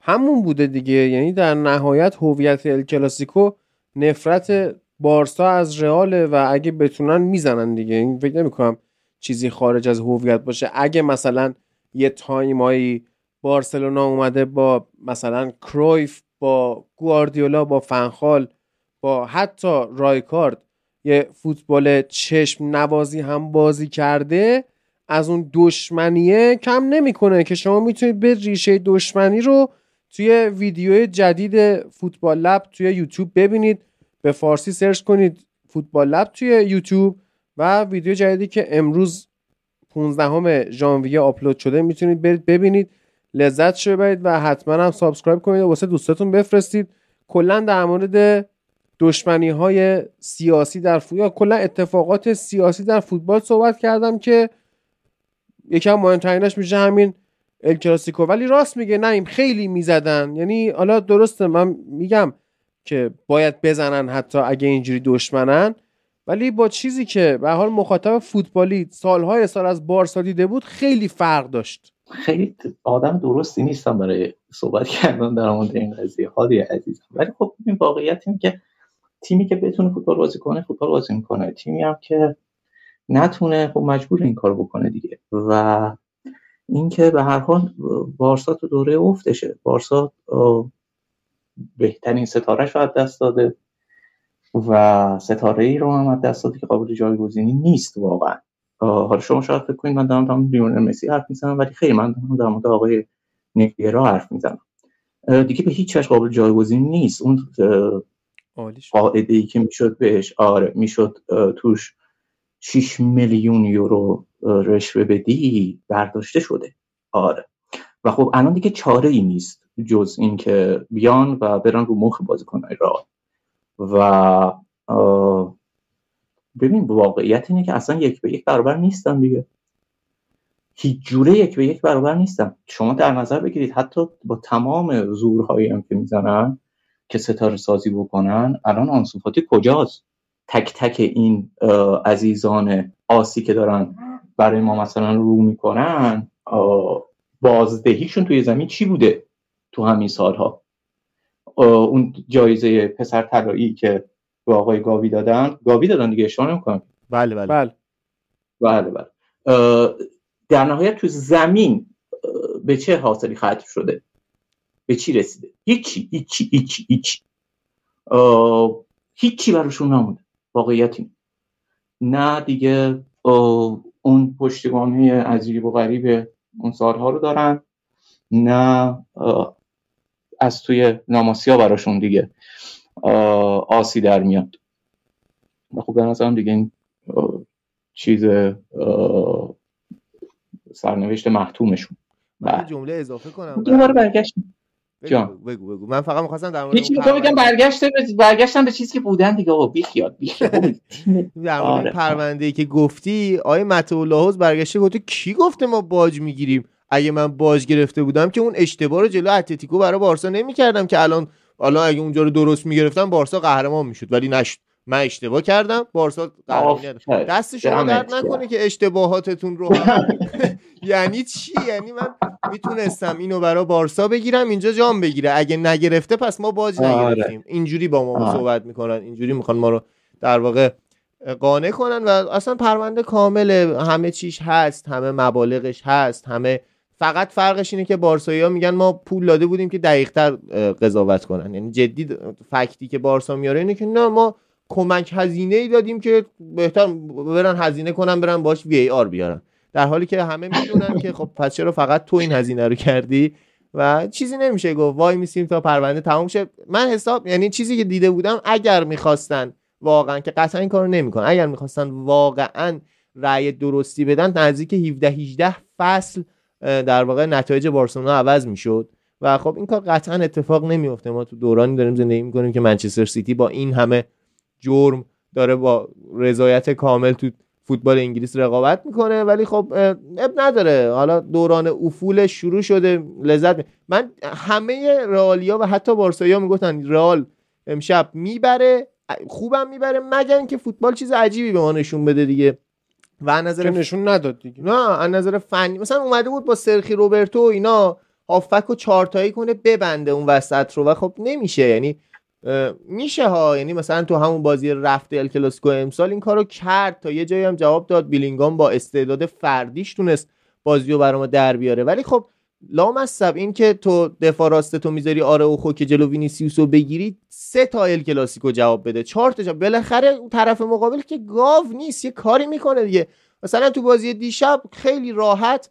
همون بوده دیگه. یعنی در نهایت هویت ال کلاسیکو نفرت بارسا از رئال و اگه بتونن می‌زنن دیگه. این فکر نمی‌کنم چیزی خارج از هویت باشه. اگه مثلا یه تایمایی بارسلونا اومده با مثلا کرویف با گواردیولا با فنخال با حتی رایکارد یه فوتبال چشم نوازی هم بازی کرده از اون دشمنیه کم نمی‌کنه که شما می‌تونید به ریشه دشمنی رو توی ویدیو جدید فوتبال لب توی یوتیوب ببینید به فارسی search کنید فوتبال لب توی یوتیوب و ویدیو جدیدی که امروز 15 ژانویه آپلود شده می‌تونید برید ببینید. لذت شو ببرید و حتما هم subscribe کنید و واسه دوستاتون بفرستید. کلا در مورد دشمنی های سیاسی در فوتبال کلا اتفاقات سیاسی در فوتبال صحبت کردم که یکم مهمترینش میشه همین ال کلاسیکو. ولی راست میگه نه خیلی می‌زدن. یعنی حالا درسته من میگم که باید بزنن حتی اگه اینجوری دشمنن. ولی با چیزی که به حال مخاطب فوتبالی سالهای سال از بارسا دیده بود خیلی فرق داشت. خیلی آدم درستی نیستم برای صحبت کردن در مورد این قضیه. هادی عزیزم. ولی خب این واقعیت این که تیمی که بتونه فوتبال بازی کنه فوتبال بازی می‌کنه. تیمی هم که نتونه خب مجبور این کار بکنه دیگه. و اینکه به هر حال بارسا تو دوره افتشه. بارسا بهترین ستارهش رو دست داده و ستاره ای رو هم از دست داده که قابل جایگزینی نیست واقعا. حالا شما شاید فکر کنید من دارم در لیونل مسی حرف می‌زنم ولی خیلی من دارم در مورد آقای نیگرا حرف می‌زنم. دیگه به هیچ وجه قابل جایگزین نیست. اون قاعده ای که می‌شد بهش آره می‌شد توش 6 میلیون یورو رشوه بدی برداشته شده. آره. و خب الان دیگه چاره ای نیست جز اینکه بیان و برن رو مخ بازیکنهای رئال. و ببین واقعیت اینه که اصلا یک به یک برابر نیستن دیگه. هیچ جوره یک به یک برابر نیستن. شما در نظر بگیرید حتی با تمام زورهایی هم که می‌زنن که ستاره سازی بکنن الان آنسوفاتی کجاست؟ تک تک این عزیزان آسی که دارن برای ما مثلا رو می‌کنن بازدهیشون توی زمین چی بوده تو همین سالها؟ اون جایزه پسر طلایی که به آقای گاوی دادن. گاوی دادن دیگه اشاره نمی‌کنم. بله بله. بله. بله بله. در نهایت تو زمین به چه حاصلی ختم شده؟ به چی رسیده؟ هیچی هیچی هیچی هیچی. هیچی براشون نمونده. واقعیت نه دیگه اون پشتگانی عجیب و غریب اون سالها رو دارن. نه از توی ناماسیا براشون دیگه. آسی در میاد. خب به نظرم دیگه این چیز سرنوشت محتومشون. من بله. جمله اضافه کنم. دوباره برگشتیم. بگو, بگو بگو من فقط می‌خواستم در مورد هیچ بگم برگشته برگشتن به چیزی که بودن دیگه. آقا بی خیال بی خیال. [LAUGHS] در مورد آره. پرونده ای که گفتی آیه متو لاحوز برگشته گفته کی گفته ما باج می‌گیریم؟ اگه من باج گرفته بودم که اون اشتباه رو جلو اتلتیکو برای بارسا نمی‌کردم که الان حالا اگه اونجا رو درست می‌گرفتم بارسا قهرمان می‌شد ولی نشد. من اشتباه کردم بارسا دست شما درد نکنه که اشتباهاتتون رو [LAUGHS] یعنی چی؟ یعنی من می‌تونستم اینو برای بارسا بگیرم اینجا جام بگیره. اگه نگرفته پس ما باج آره. نگرفتیم. اینجوری با ما صحبت می‌کنن اینجوری می‌خوان ما رو در واقع قانع کنن و اصلا پرونده کامله. همه چیش هست همه مبالغش هست همه فقط فرقش اینه که بارسایی ها میگن ما پول داده بودیم که دقیق تر قضاوت کنن. یعنی جدی فکتی که بارسا میاره اینه که نه ما کمک هزینه ای دادیم که بهتر برن هزینه کنن برن باش وی ای آر بیارن. در حالی که همه می‌دونن که خب پس چرا فقط تو این هزینه رو کردی؟ و چیزی نمیشه گفت. وای میسیم تا پرونده تموم شه. من حساب یعنی چیزی که دیده بودم اگر می‌خواستن واقعا که قطعا این کارو نمی‌کنن. اگر می‌خواستن واقعا رأی درستی بدن نزدیک 17 18 فصل در واقع نتایج بارسلونا عوض می‌شد. و خب این کار قطعا اتفاق نمیفته ما تو دورانی داریم زندگی می‌کنیم که منچستر سیتی با این همه جرم داره با رضایت کامل تو فوتبال انگلیس رقابت می‌کنه. ولی خب اب نداره. حالا دوران افول شروع شده لذت من همه رئالیا و حتی بارسایا می‌گفتن رئال امشب می‌بره خوبم می‌بره مگر اینکه فوتبال چیز عجیبی به ما نشون بده دیگه. و نظر نشون نداد دیگه. نه از نظر فنی. مثلا اومده بود با سرخی روبرتو و اینا هافک و چارتایی کنه ببنده اون وسط رو. و خب نمیشه. یعنی میشه ها. یعنی مثلا تو همون بازی رفته ال کلاسیکو امسال این کارو کرد تا یه جایی هم جواب داد. بیلینگام با استعداد فردیش تونست بازی رو برام در بیاره. ولی خب لامصب این که تو دفاع راست تو می‌ذاری آراوخو که جلو وینیسیوس رو بگیری سه تا ال کلاسیکو جواب بده چهار تا جواب. بالاخره اون طرف مقابل که گاو نیست یه کاری می‌کنه دیگه. مثلا تو بازی دیشب خیلی راحت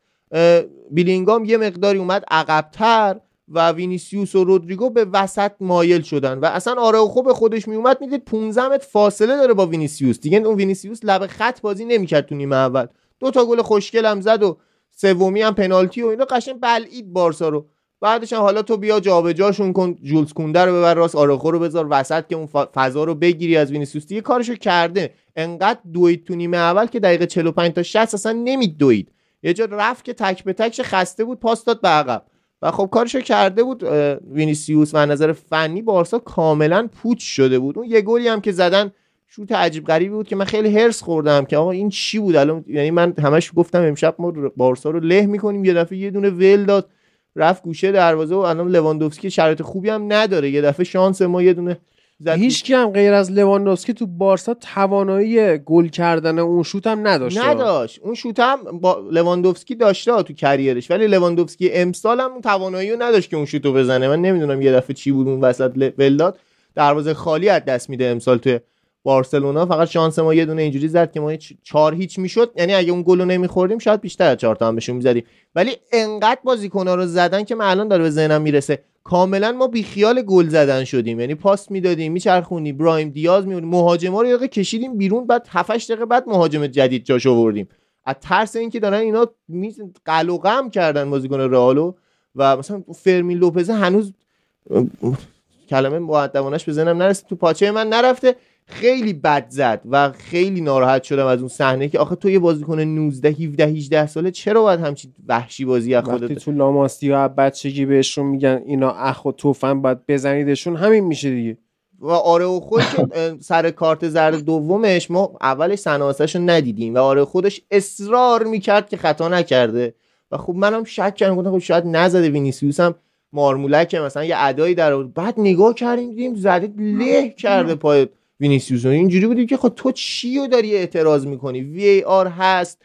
بیلینگام یه مقداری اومد عقبتر و وینیسیوس و رودریگو به وسط مایل شدن. و اصلا آراوخو خودش میومد می‌دید 15 متر فاصله داره با وینیسیوس. دیگه اون وینیسیوس لب خط بازی نمی‌کرد تو نیمه اول. دو تا گل خوشگل زد و سومی هم پنالتی و اینا. قشنگ بلعید بارسا رو. بعدش هم حالا تو بیا جابجاشون کن جولز کونده رو ببر راست آراخو رو بذار وسط که اون فضا رو بگیری از وینیسیوس. دیگه کارشو کرده. انقدر دوید تو نیمه اول که دقیقه 45 تا 60 اصلا نمیدوید یه جا رفت که تک به تکش خسته بود پاس داد به عقب. و خب کارشو کرده بود وینیسیوس و نظر فنی بارسا کاملا پوچ شده بود. اون یه گلی هم که زدن شوت عجیب غریبی بود که من خیلی حرص خوردم که آقا این چی بود؟ الان یعنی من همش گفتم امشب ما بارسا رو له می‌کنیم یه دفعه یه دونه ول داد رفت گوشه دروازه و الان لواندوفسکی شرایط خوبی هم نداره. یه دفعه شانس ما یه دونه هیچ کی هم غیر از لواندوفسکی تو بارسا توانایی گل کردن اون شوت هم نداشت. نداشت. اون شوت هم با لواندوفسکی داشته تو career ش ولی لواندوفسکی امسال هم توانایی رو نداشت که اون شوتو بزنه. من نمی‌دونم یه دفعه چی بود اون وسط ول داد دروازه خالی از دست میده امسال تو بارسلونا فقط شانس ما یه دونه اینجوری زد که ما چهار هیچ می‌شد. یعنی اگه اون گلو نمیخوردیم شاید بیشتر از چهار تا هم بهشون می‌زدیم. ولی انقدر بازیکن‌ها رو زدن که من الان داره به ذهنم می‌رسه. کاملا ما بیخیال گل زدن شدیم. یعنی پاس می‌دادیم میچرخونی برایم دیاز میونیم مهاجما رو یه کشیدیم بیرون بعد 7 دقیقه بعد مهاجم جدید جاش آوردیم. از ترس اینکه دارن اینا قل و غم کردن بازیکن رئالو. و مثلا فرمین لوپز هنوز کلمه مؤدبانش به نرسید. تو پاچه من نرفته. خیلی بد زد و خیلی ناراحت شدم از اون صحنه که آخه تو یه بازیکن 19 17 18 ساله چرا باید همچین وحشی بازی از خودت؟ تو لاماستی و بچگی بهشون میگن اینا اخ و توفن باید بزنیدشون همین میشه دیگه. و آره و خود که سر کارت زرد دومش ما اولش سناسش رو ندیدیم و آره خودش اصرار می‌کرد که خطا نکرده. و خب منم شک کردم گفتم خب شاید نزده وینیسیوس هم مارمولک مثلا یه ادایی در بعد نگاه کردیم دیدیم زده له کرده پای وینیسیوس اینجوری بودی که خب تو چی رو داری اعتراض می‌کنی؟ VAR هست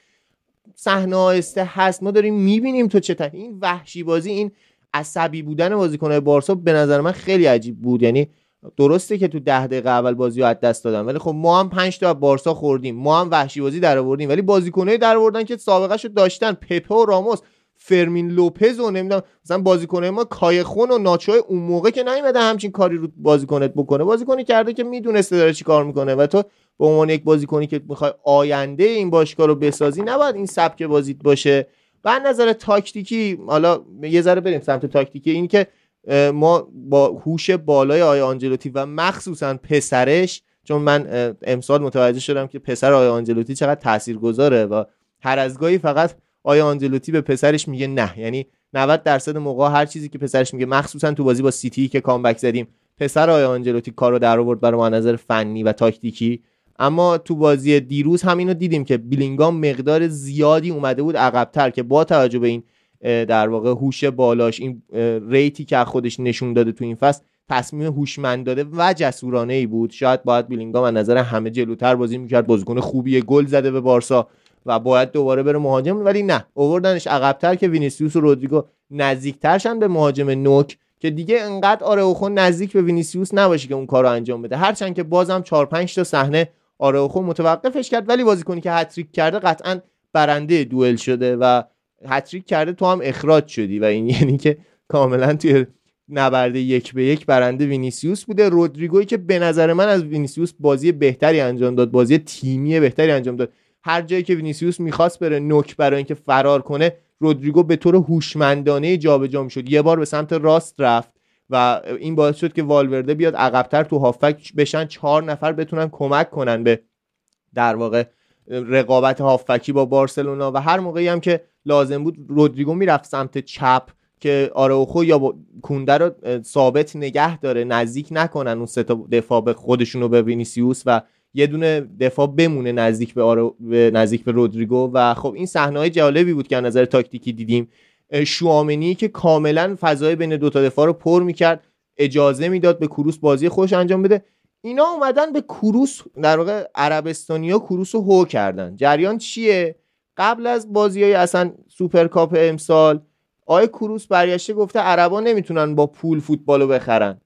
صحنه آهسته هست ما داریم می‌بینیم تو چه این وحشی بازی این عصبی بودن بازیکنهای بارسا به نظر من خیلی عجیب بود. یعنی درسته که تو ده دقیقه اول بازی رو از دست دادن ولی خب ما هم 5 تا بارسا خوردیم ما هم وحشی بازی در آوردیم ولی بازیکنای در آوردن که سابقه شو داشتن پپه و راموس فرمین لوپز و نمی‌دونم مثلا بازیکن ما کایخون و ناچوی اون موقع که نیومده همچین کاری رو بازیکنت بکنه. بازیکنی کرده که می‌دونسته داره چی کار می‌کنه و تو به عنوان یک بازیکنی که می‌خوای آینده این باشگاه رو بسازی نباید این سبک بازیت باشه. و نظر تاکتیکی حالا یه ذره بریم سمت تاکتیکی. این که ما با هوش بالای آیا آنجلوتی و مخصوصا پسرش چون من امسال متوجه شدم که پسر آیا آنجلوتی چقدر تاثیرگذاره و هر از گاهی فقط آقای آنجلوتی به پسرش میگه نه؟ یعنی 90 درصد موقع هر چیزی که پسرش میگه مخصوصا تو بازی با سیتی که comeback زدیم پسر آقای آنجلوتی کارو در آورد برای ما نظر فنی و تاکتیکی؟ اما تو بازی دیروز هم اینو دیدیم که بیلینگام مقدار زیادی اومده بود عقبتر که با توجه به این در واقع هوش بالاش این rate ی که خودش نشون داده تو این فصل تصمیم هوشمند داده و جسورانه ای بود. شاید باید بیلینگام از نظر همه جلوتر بازی می‌کرد. بازیکن خوبیه گل زده به بارسا. و باید دوباره بره مهاجم ولی نه. اووردنش عقبتر که وینیسیوس و رودریگو نزدیکتر شن به مهاجم نوک که دیگه انقدر آراوخو نزدیک به وینیسیوس نباشه که اون کارو انجام بده. هرچند که بازم 4 5 تا صحنه آراوخو متوقفش کرد ولی بازیکنی که هتریک کرده قطعا برنده دوئل شده و هتریک کرده تو هم اخراج شدی. و این [LAUGHS] یعنی که کاملا توی نبرد یک به یک برنده وینیسیوس بوده. رودریگویی که به نظر من از وینیسیوس بازی بهتری انجام داد بازی تیمی بهتری انجام داد. هر جایی که وینیسیوس می‌خواست بره نوک برای اینکه فرار کنه رودریگو به طور هوشمندانه جابجا می‌شد. یه بار به سمت راست رفت و این باعث شد که والورده بیاد عقبتر تو هافبک بشن چهار نفر بتونن کمک کنن به در واقع رقابت هافبکی با بارسلونا. و هر موقعی هم که لازم بود رودریگو می‌رفت سمت چپ که آراوخو یا کونده رو ثابت نگه داره نزدیک نکنن اون سه تا دفاع به خودشونو به وینیسیوس و یه دونه دفاع بمونه نزدیک به, آرو... نزدیک به رودریگو و خب این صحنه های جالبی بود که از نظر تاکتیکی دیدیم. شوامنی که کاملا فضای بین دوتا دفاع رو پر می‌کرد اجازه می‌داد به کروس بازی خوش انجام بده. اینا اومدن به کروس در واقع عربستانیا کروس رو هو کردن. جریان چیه؟ قبل از بازی های اصلا سوپرکاپ امسال آقای کروس برگشته گفته عربا نمی‌تونن با پول فوتبال رو بخرن.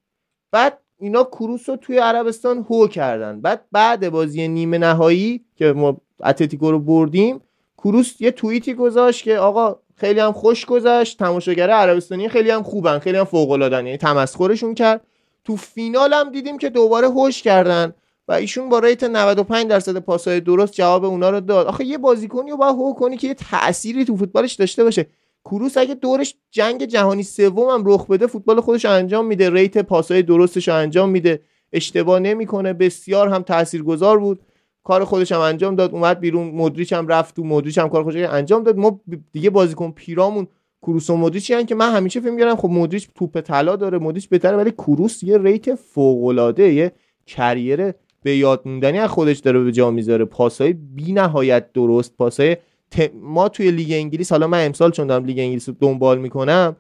بعد اینا کروس رو توی عربستان هو کردن. بعد بعد بازی نیمه نهایی که ما اتلتیکو رو بردیم کروس یه توییتی گذاشت که آقا خیلی هم خوش گذشت تماشاگر عربستانی خیلی هم خوبن خیلی هم فوق العاده یعنی تمسخرشون کرد. تو فینال هم دیدیم که دوباره هوش کردن و ایشون با rate 95 درصد پاسهای درست جواب اونا رو داد. آخه یه بازیکنی رو باید هو کنی که یه تأثیری تو فوتبالش داشته باشه. کروس اگه دورش جنگ جهانی سوم هم رخ بده فوتبال خودش انجام میده. rate پاسهای درستش انجام میده. اشتباه نمی‌کنه. بسیار هم تاثیرگذار بود. کار خودش هم انجام داد. اومد بیرون. مدریچ هم رفت تو. مدریچ هم کار خودش انجام داد. ما دیگه بازیکن پیرامون کروس و مدریچی که من همیشه فکر می‌کردم خب مدریچ توپ طلا داره مدریچ بهتره ولی کروس یه rate فوق العاده یه career به یاد موندنی از خودش داره به جا می‌ذاره. پاسهای بی‌نهایت درست ما توی لیگ انگلیس حالا من امسال چون دارم لیگ انگلیس رو دنبال می‌کنم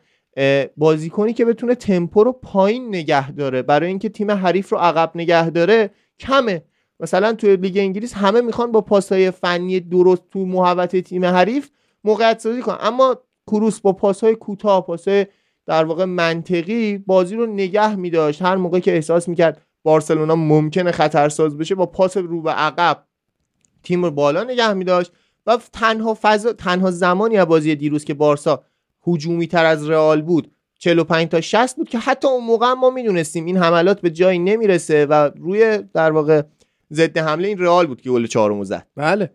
بازیکنی که بتونه تمپو رو پایین نگه داره برای اینکه تیم حریف رو عقب نگه داره کمه. مثلا توی لیگ انگلیس همه می‌خوان با پاسهای فنی درست تو محوطه تیم حریف موقعیت سازی کنن. اما کروس با پاسهای کوتاه پاسهای در واقع منطقی بازی رو نگه میداشت. هر موقع که احساس می‌کرد بارسلونا ممکنه خطرساز بشه با پاس رو به عقب تیم رو بالا نگه میداشت. و تنها فضا تنها زمانی از بازی دیروز که بارسا هجومی تر از رئال بود 45 تا 60 بود که حتی اون موقع ما می‌دونستیم این حملات به جایی نمی‌رسه و روی در واقع ضد حمله این رئال بود که گل چهارمو زد. بله.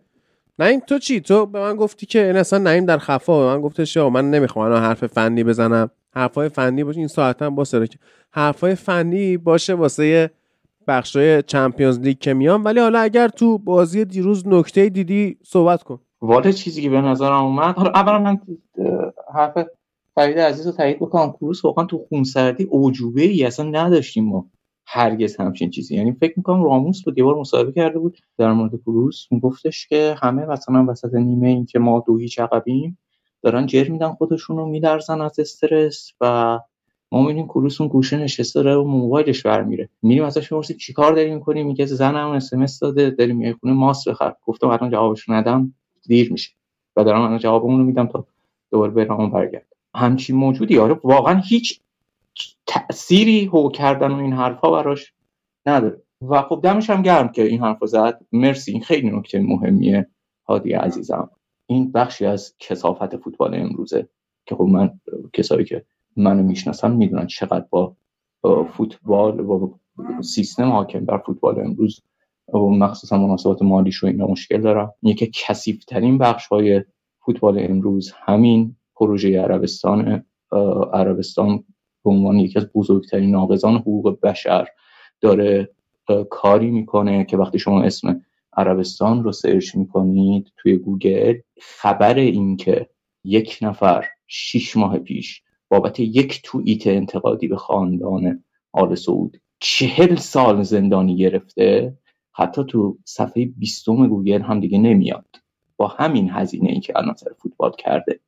این تو چی؟ تو به من گفتی که این اصلا نعیم در خفا. به من گفتش من نمی‌خوام الان حرف فنی بزنم. حرفای فنی باشه. این ساعت هم با که حرفای فنی باشه واسه بخشای چمپیونز لیگ که میان. ولی حالا اگر تو بازی دیروز نکته دیدی صحبت کن. والا چیزی که به نظرم اومد. حالا اولا من حرف فرید عزیز رو تایید بکنم. کروس واقعا تو خونسردی اوجوبه ای اصلا نداشتیم ما هرگز همچین چیزی. یعنی فکر می‌کنم راموس بود یه بار مصاحبه کرده بود در مورد کروس گفتش که همه مثلا وسط نیمه این که ما دو هیچ عقبیم دارن جر میدن خودشون رو میلرزن از استرس و ما می‌بینیم کروس اون گوشه نشسته داره و موبایلش برمیره میریم ازش می‌پرسیم چیکار داری می‌کنی میگه زنم اس ام داده داریم میای خونه ماست بخر. گفتم الان جوابش ندم. دیر میشه. و دارم الان جوابمون رو میدم تا دوباره برام برگرد. همچین موجودی آره واقعا هیچ تأثیری هو کردن و این حرفها براش نداره. و خب دمش هم گرم که این حرف زد. مرسی این خیلی نکته مهمیه. هادی عزیزم. این بخشی از کسافت فوتبال امروزه که خب من کسایی که منو می‌شناسن می‌دونن چقدر با فوتبال و سیستم حاکم بر فوتبال امروز و مخصوصا مناسبات مالیش و اینا مشکل دارم. یکی کثیف ترین بخش های فوتبال امروز همین پروژه عربستان عربستان به عنوان یکی از بزرگترین ناقضان حقوق بشر داره کاری می‌کنه که وقتی شما اسم عربستان رو search می‌کنید توی گوگل خبر این که یک نفر شیش ماه پیش بابت یک توییت انتقادی به خاندان آل سعود چهل سال زندانی گرفته حتی تو صفحه بیستم گوگل هم دیگه نمیاد. با همین هزینه ای که الان سر فوتبال کرده.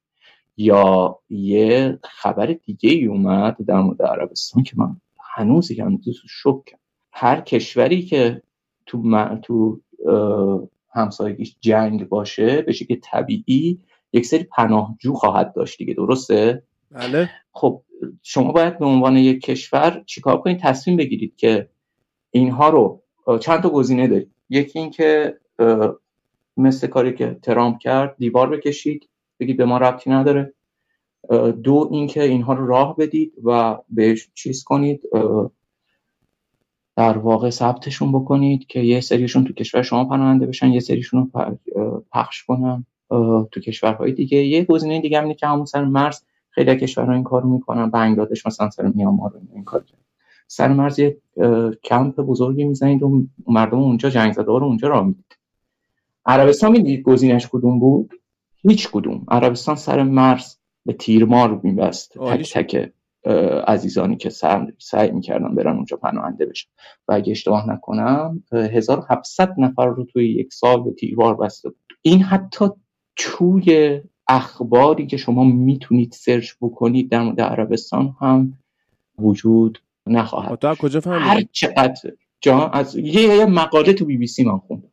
یا یه خبر دیگه ای اومد در مورد عربستان که من هنوز یکم شک هر کشوری که تو, تو همسایگیش جنگ باشه به که طبیعی یک سری پناهجو خواهد داشت دیگه. درسته؟ بله. خب شما باید به عنوان یک کشور چیکار کنید؟ تصمیم بگیرید که اینها رو چند تا گزینه دارید. یکی اینکه مثل کاری که ترامپ کرد دیوار بکشید بگید به ما ربطی نداره. دو اینکه اینها رو راه بدید و بهش چیز کنید در واقع ثبتشون بکنید که یه سریشون تو کشور شما پناهنده بشن یه سریشون رو پخش کنن تو کشورهای دیگه. یه گزینه دیگه هم که همون سر مرز خیلی کشورها این کارو می‌کنن بنگلادش مثلا سر میانمار این کار کرد. سر مرز یه کمپ بزرگی می‌زنید و مردم اونجا جنگ زده رو اونجا را می‌دید. عربستان می‌دید گزینش کدوم بود؟ هیچ کدوم. عربستان سر مرز به تیرمار میبست. تک تک عزیزانی که سعی می‌کردن برن اونجا پناهنده بشن. و اگه اشتباه نکنم 1700 نفر رو توی یک سال به تیرمار بسته بود. این حتی توی اخباری که شما می‌تونید search بکنید در مورد عربستان هم وجود نخواهد تو کجا هر چقدر جا از یه, مقاله تو بی بی سی من خوندم.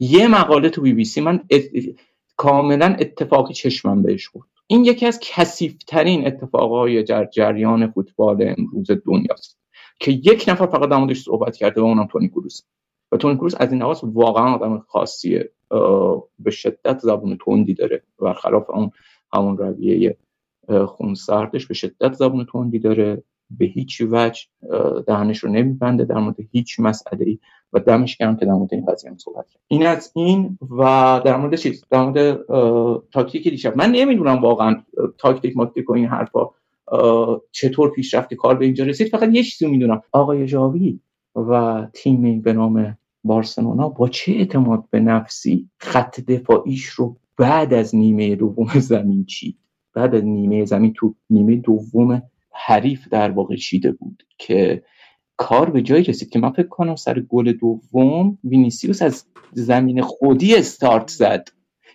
یه مقاله تو بی بی سی من کاملا اتفاقی چشمم بهش خورد. این یکی از کثیفترین اتفاقهای در جریان فوتبال امروز دنیاست که یک نفر فقط در موردش صحبت کرده و اونم تونی کروس و تونی کروس از این لحاظ واقعا آدم خاصیه. به شدت زبون تندی داره. برخلاف اون همون رویه خونسردش به شدت زبون تندی داره. به هیچ وجه دهنش رو نمیبنده در مورد هیچ مسئله ای و دمش گرم که در مورد این قضیه صحبت کرد. این از این و در مورد چیز؟ در مورد تاکتیک دیشب. من نمی‌دونم واقعا تاکتیک ماکتیک و این حرفا چطور پیشرفت کار به اینجا رسید. فقط یه چیزی می‌دونم. آقای جاوی و تیمی به نام بارسلونا با چه اعتماد به نفسی خط دفاعیش رو بعد از نیمه دوم زمین چید؟ بعد از نیمه زمین تو نیمه دوم حریف در واقع چیده بود که کار به جایی رسید که من فکر کنم سر گل دوم وینیسیوس از زمین خودی استارت زد.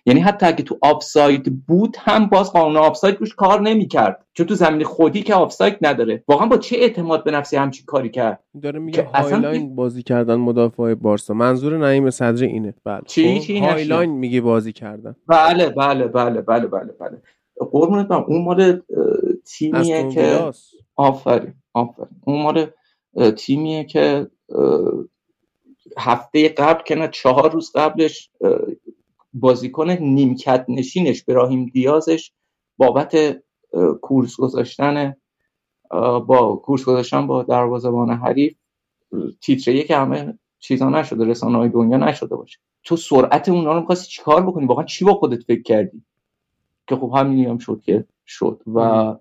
یعنی حتی اگه تو آفساید بود هم باز قانون آفساید روش کار نمی‌کرد. چون تو زمین خودی که آفساید نداره. واقعا با چه اعتماد به نفسی همچین کاری کرد؟ داره میگه high line بازی کردن مدافع بارسا. منظور نعیم صدری اینه. بله. چی؟ خب، چی high line میگه بازی کردن. بله بله بله بله بله بله. قربونت اون مال تیمیه که آفرین آفرین. اون مال تیمیه که هفته قبل که چهار روز قبلش بازیکن نیمکت نشینش براهیم دیازش بابت کورس گذاشتن با کورس گذاشتن با دروازه‌بان حریف تیتره که همه چیزا نشده رسانه های دنیا نشده باشه. تو سرعت اونا رو می‌خواستی چیکار بکنی؟ واقعا چی با خودت فکر کردی؟ که خب همینی هم شد که شد و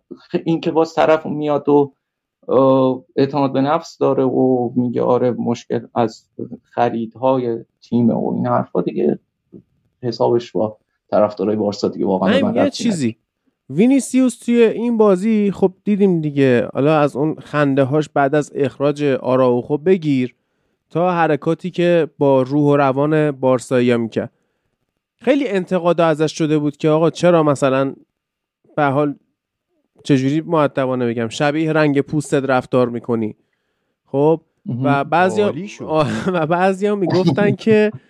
این که باز طرف میاد و اعتماد به نفس داره و میگه آره مشکل از خریدهای تیم و این حرفا دیگه حسابش با طرفدارای بارسا دیگه واقعا یه چیزی. وینیسیوس توی این بازی خب دیدیم دیگه. حالا از اون خنده هاش بعد از اخراج آراوخو بگیر تا حرکاتی که با روح و روان بارسایی می‌کرد. خیلی انتقاد ازش شده بود که آقا چرا مثلا به حال چجوری معدبانه بگم شبیه رنگ پوستت رفتار می‌کنی. خب و بعضی و بعضی می‌گفتن که [LAUGHS]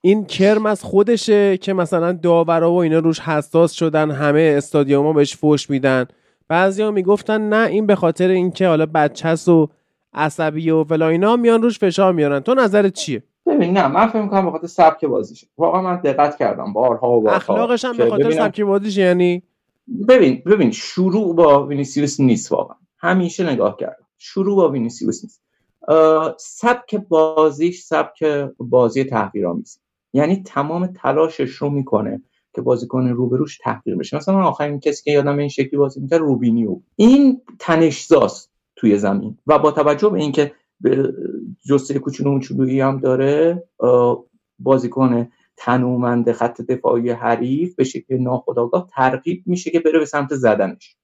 این کرم از خودشه که مثلا داورا و اینا روش حساس شدن همه استادیوما بهش فوش میدن. بعضیا می‌گفتن نه این به خاطر اینکه حالا بچه‌س و عصبی و فلان اینا میان روش فشار میارن. تو نظرت چیه؟ ببین نه من فکر می‌کنم به خاطر سبک بازیشه. واقعا من دقت کردم بارها و بارها. اخلاقش هم به خاطر سبک بازیش یعنی؟ ببین ببین شروع با وینیسیوس نیست واقعا. همیشه نگاه کردم. شروع با وینیسیوس نیست. سبک بازیش سبک بازی تحقیرآمیز یعنی تمام تلاشش رو می‌کنه که بازیکن روبروش تحقیر بشه. مثلا من آخرین کسی که یادم این شکلی بازی می‌کرد روبینیو. این تنشزاست توی زمین. و با توجه به اینکه جسته کوچولو هم داره بازیکن تنومند خط دفاعی حریف به شکل ناخودآگاه ترغیب میشه که بره به سمت زدنش.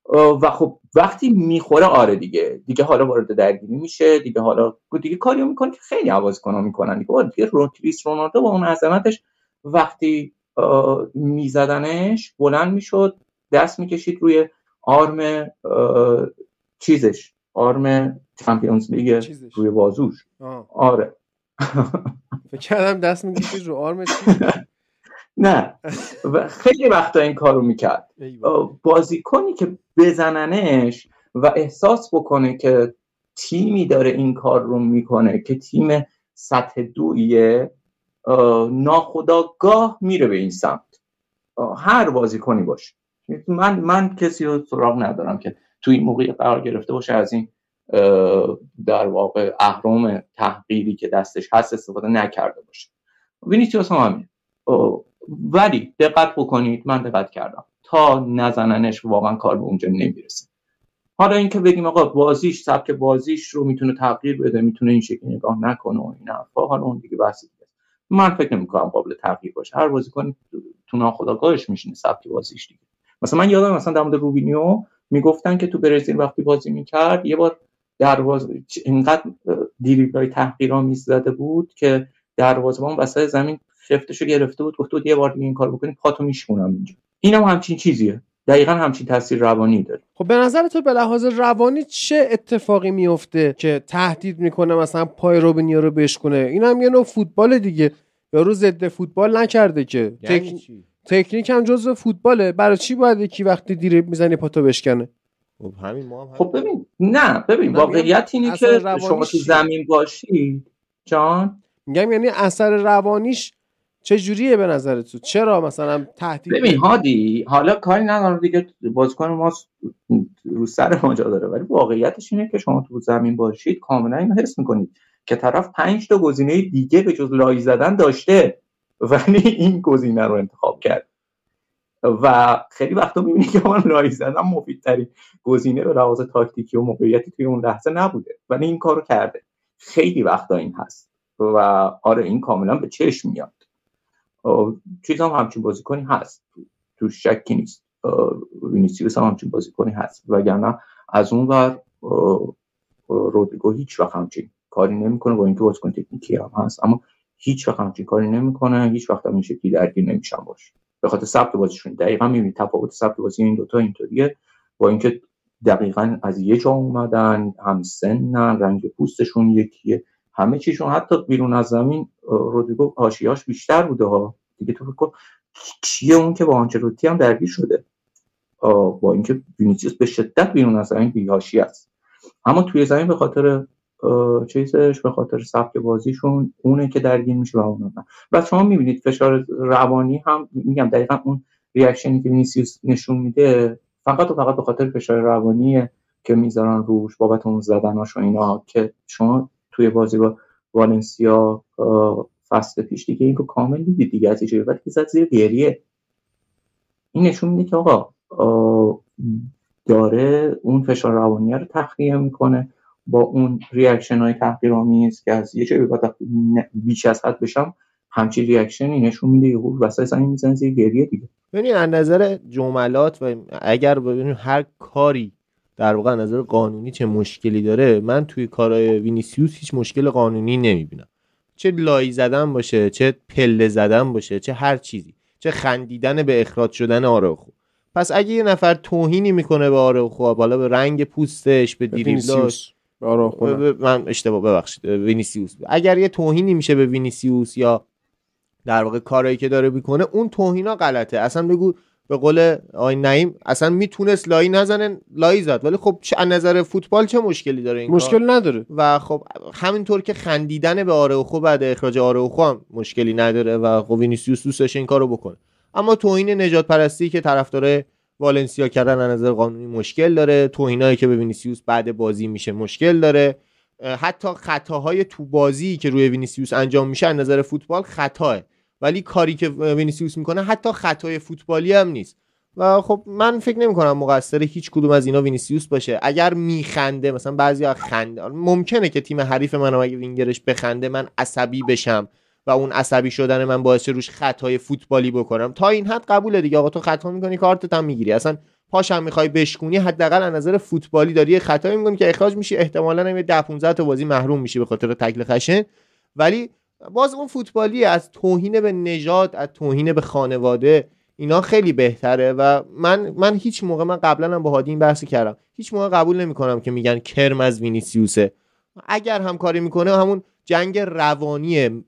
و خب وقتی می‌خوره آره دیگه. دیگه حالا وارد درگیری میشه. دیگه حالا دیگه کاری می‌کنه که خیلی کنه می‌کنن. دیگه دیگه کریس رونالدو با اون عظمتش وقتی میزدنش بلند می‌شد دست می‌کشید روی آرم چیزش. آرم چمپیونز لیگ روی بازوش. آره. [LAUGHS] فکر کردم دست می‌کشید رو آرم [LAUGHS] نه. خیلی وقتا این کارو می‌کرد. بازیکنی که بزننش و احساس بکنه که تیمی داره این کار رو می‌کنه که تیم سطح دویه ناخداگاه میره به این سمت. هر بازیکنی باشه. من من کسی رو سراغ ندارم که تو این موقع قرار گرفته باشه از این در واقع اهرام تحقیری که دستش هست استفاده نکرده باشه. وینیسیوس هم همین. ولی دقت بکنید من دقت کردم. تا نزننش واقعا کار به اونجا نمی‌رسه. حالا اینکه بگیم آقا بازیش سبک بازیش رو می‌تونه تغییر بده می‌تونه این شکلی نگاه نکنه و این حرفا حالا اون دیگه بحث دیگه من فکر نمی‌کنم قابل تغییر باشه. هر بازیکن تو ناخودآگاهش میشینه سبک بازیش دیگه. مثلا من یادم مثلا در مورد روبینیو می‌گفتن که تو برزیل وقتی بازی می‌کرد یه بار دروازه اینقدر دیریبلای تحقیرآمیز زده بود که دروازه‌بان وسط زمین خفتشو گرفته بود گفت بود یه بار دیگه این کار بکنی پاتو میشونم اینجا. اینم هم همچین چیزیه. دقیقا همچین تاثیر روانی داره. خب به نظر تو به لحاظ روانی چه اتفاقی میفته که تهدید می‌کنه؟ مثلا پای روبینیا رو بشکنه این هم یه نوع فوتبال دیگه. یارو ضد فوتبال نکرده که. یعنی تکنیک هم جزء فوتباله. برای چی باید یکی وقتی دیریب می‌زنی پاتو بشکنه؟ خب همین ما هم خب ببین نه ببین واقعیت اینه که شما تو زمین باشی جان؟ میگم یعنی اثر روانیش چه جوریه به نظر تو؟ چرا مثلا تهدید ببین هادی حالا کاری ندارم دیگه بازیکن ما رو سر ما جا داره ولی واقعیتش اینه که شما تو زمین باشید کاملا اینو حس می‌کنید که طرف پنج تا گزینه دیگه به جز لای زدن داشته ولی این گزینه رو انتخاب کرد. و خیلی وقتا می‌بینی که من لای زدن مفیدترین گزینه به لحاظ تاکتیکی و موقعیتی توی اون لحظه نبوده. ولی این کارو کرده. خیلی وقتا این هست. و آره این کاملا به چشم میاد. چیز هم همچین بازیکنی هست. تو شکی نیست. وینیسیوس هم همچین بازیکنی هست. وگرنه از اون ور رودریگو هیچ وقت همچین کاری نمی‌کنه. با اینکه بازیکن تکنیکی هم هست. اما هیچ وقت همچین کاری نمی‌کنه. هیچ وقت هم این شکلی درگیر نمیشن باشه به خاطر سبک بازیشون. دقیقا می‌بینید تفاوت سبک بازی این دوتا اینطوریه. با اینکه دقیقا از یه جا اومدن هم سنن رنگ پوستشون یکیه. همه چیشون حتی بیرون از زمین رودریگو حاشیه‌اش بیشتر بوده ها. دیگه تو فکر چیه اون که با آنچلوتی هم درگیر شده؟ با اینکه وینیسیوس به شدت بیرون از زمین بیهاشی است. اما توی زمین به خاطر چیزش به خاطر سبک بازیشون اونه که درگیر میشه و اون و شما می‌بینید فشار روانی هم میگم دقیقا اون reaction ی که وینیسیوس نشون میده فقط و فقط به خاطر فشار روانی که می‌ذارن روش بابت اون زدناش و اینا که شما توی بازی با والنسیا فصل پیش دیگه این رو کامل دیدید دیگه از یه جایی بعد زد زیر گریه. این نشون میده که آقا داره اون فشار روانی رو تخلیه می‌کنه. با اون reaction های تحقیرآمیز که از یه جایی بیش از حد بشه همچی reaction ی نشون میده یه وسط زمین می‌زنه زیر گریه دیگه. ببینید از نظر جملات و اگر ببینیم هر کاری در واقع نظر قانونی چه مشکلی داره من توی کارهای وینیسیوس هیچ مشکل قانونی نمی‌بینم. چه لای زدن باشه چه پله زدن باشه چه هر چیزی چه خندیدن به اخراج شدن آراخو پس اگه یه نفر توهینی می‌کنه به آراخو بالا به رنگ پوستش به دریبلاش من اشتباه ببخشید وینیسیوس. اگر یه توهینی میشه به وینیسیوس یا در واقع کارایی که داره می‌کنه اون توهینا غلطه. اصلا بگو به قول آقای نعیم اصلا می‌تونست لایی نزنه لایی زد. ولی خب چه نظر فوتبال چه مشکلی داره این مشکل نداره. و خب همینطور که خندیدن به آرائوخو بعد اخراج آرائوخو هم مشکلی نداره و خب وینیسیوس دوستش این کارو بکنه. اما توهین نژاد پرستی که طرفدار والنسیا کردن از نظر قانونی مشکل داره. توهینایی که به وینیسیوس بعد بازی میشه مشکل داره. حتی خطاهای تو بازی که روی وینیسیوس انجام میشه از نظر فوتبال خطاه ولی کاری که وینیسیوس می‌کنه حتی خطای فوتبالی هم نیست. و خب من فکر نمی کنم مقصر هیچ کدوم از اینا وینیسیوس باشه. اگر میخنده مثلا بعضی خنده. ممکنه که تیم حریف منم اگه وینگرش بخنده من عصبی بشم. و اون عصبی شدن من باعث روش خطای فوتبالی بکنم. تا این حد قبوله دیگه. آقا تو خطا می‌کنی کارتت هم می‌گیری. اصلا پاشم می‌خوای بشکونی حداقل از نظر فوتبالی داری خطایی می‌کنی که اخراج میشی. احتمالاً هم 10 15 تا بازی محروم میشی به خاطر تکل خشن. ولی باز اون فوتبالی از توهین به نژاد از توهین به خانواده اینا خیلی بهتره. و من من هیچ موقع من قبلا هم با هادی این بحثی کردم. هیچ موقع قبول نمی‌کنم که میگن کرم از وینیسیوسه. اگر هم کاری می‌کنه همون جنگ روانی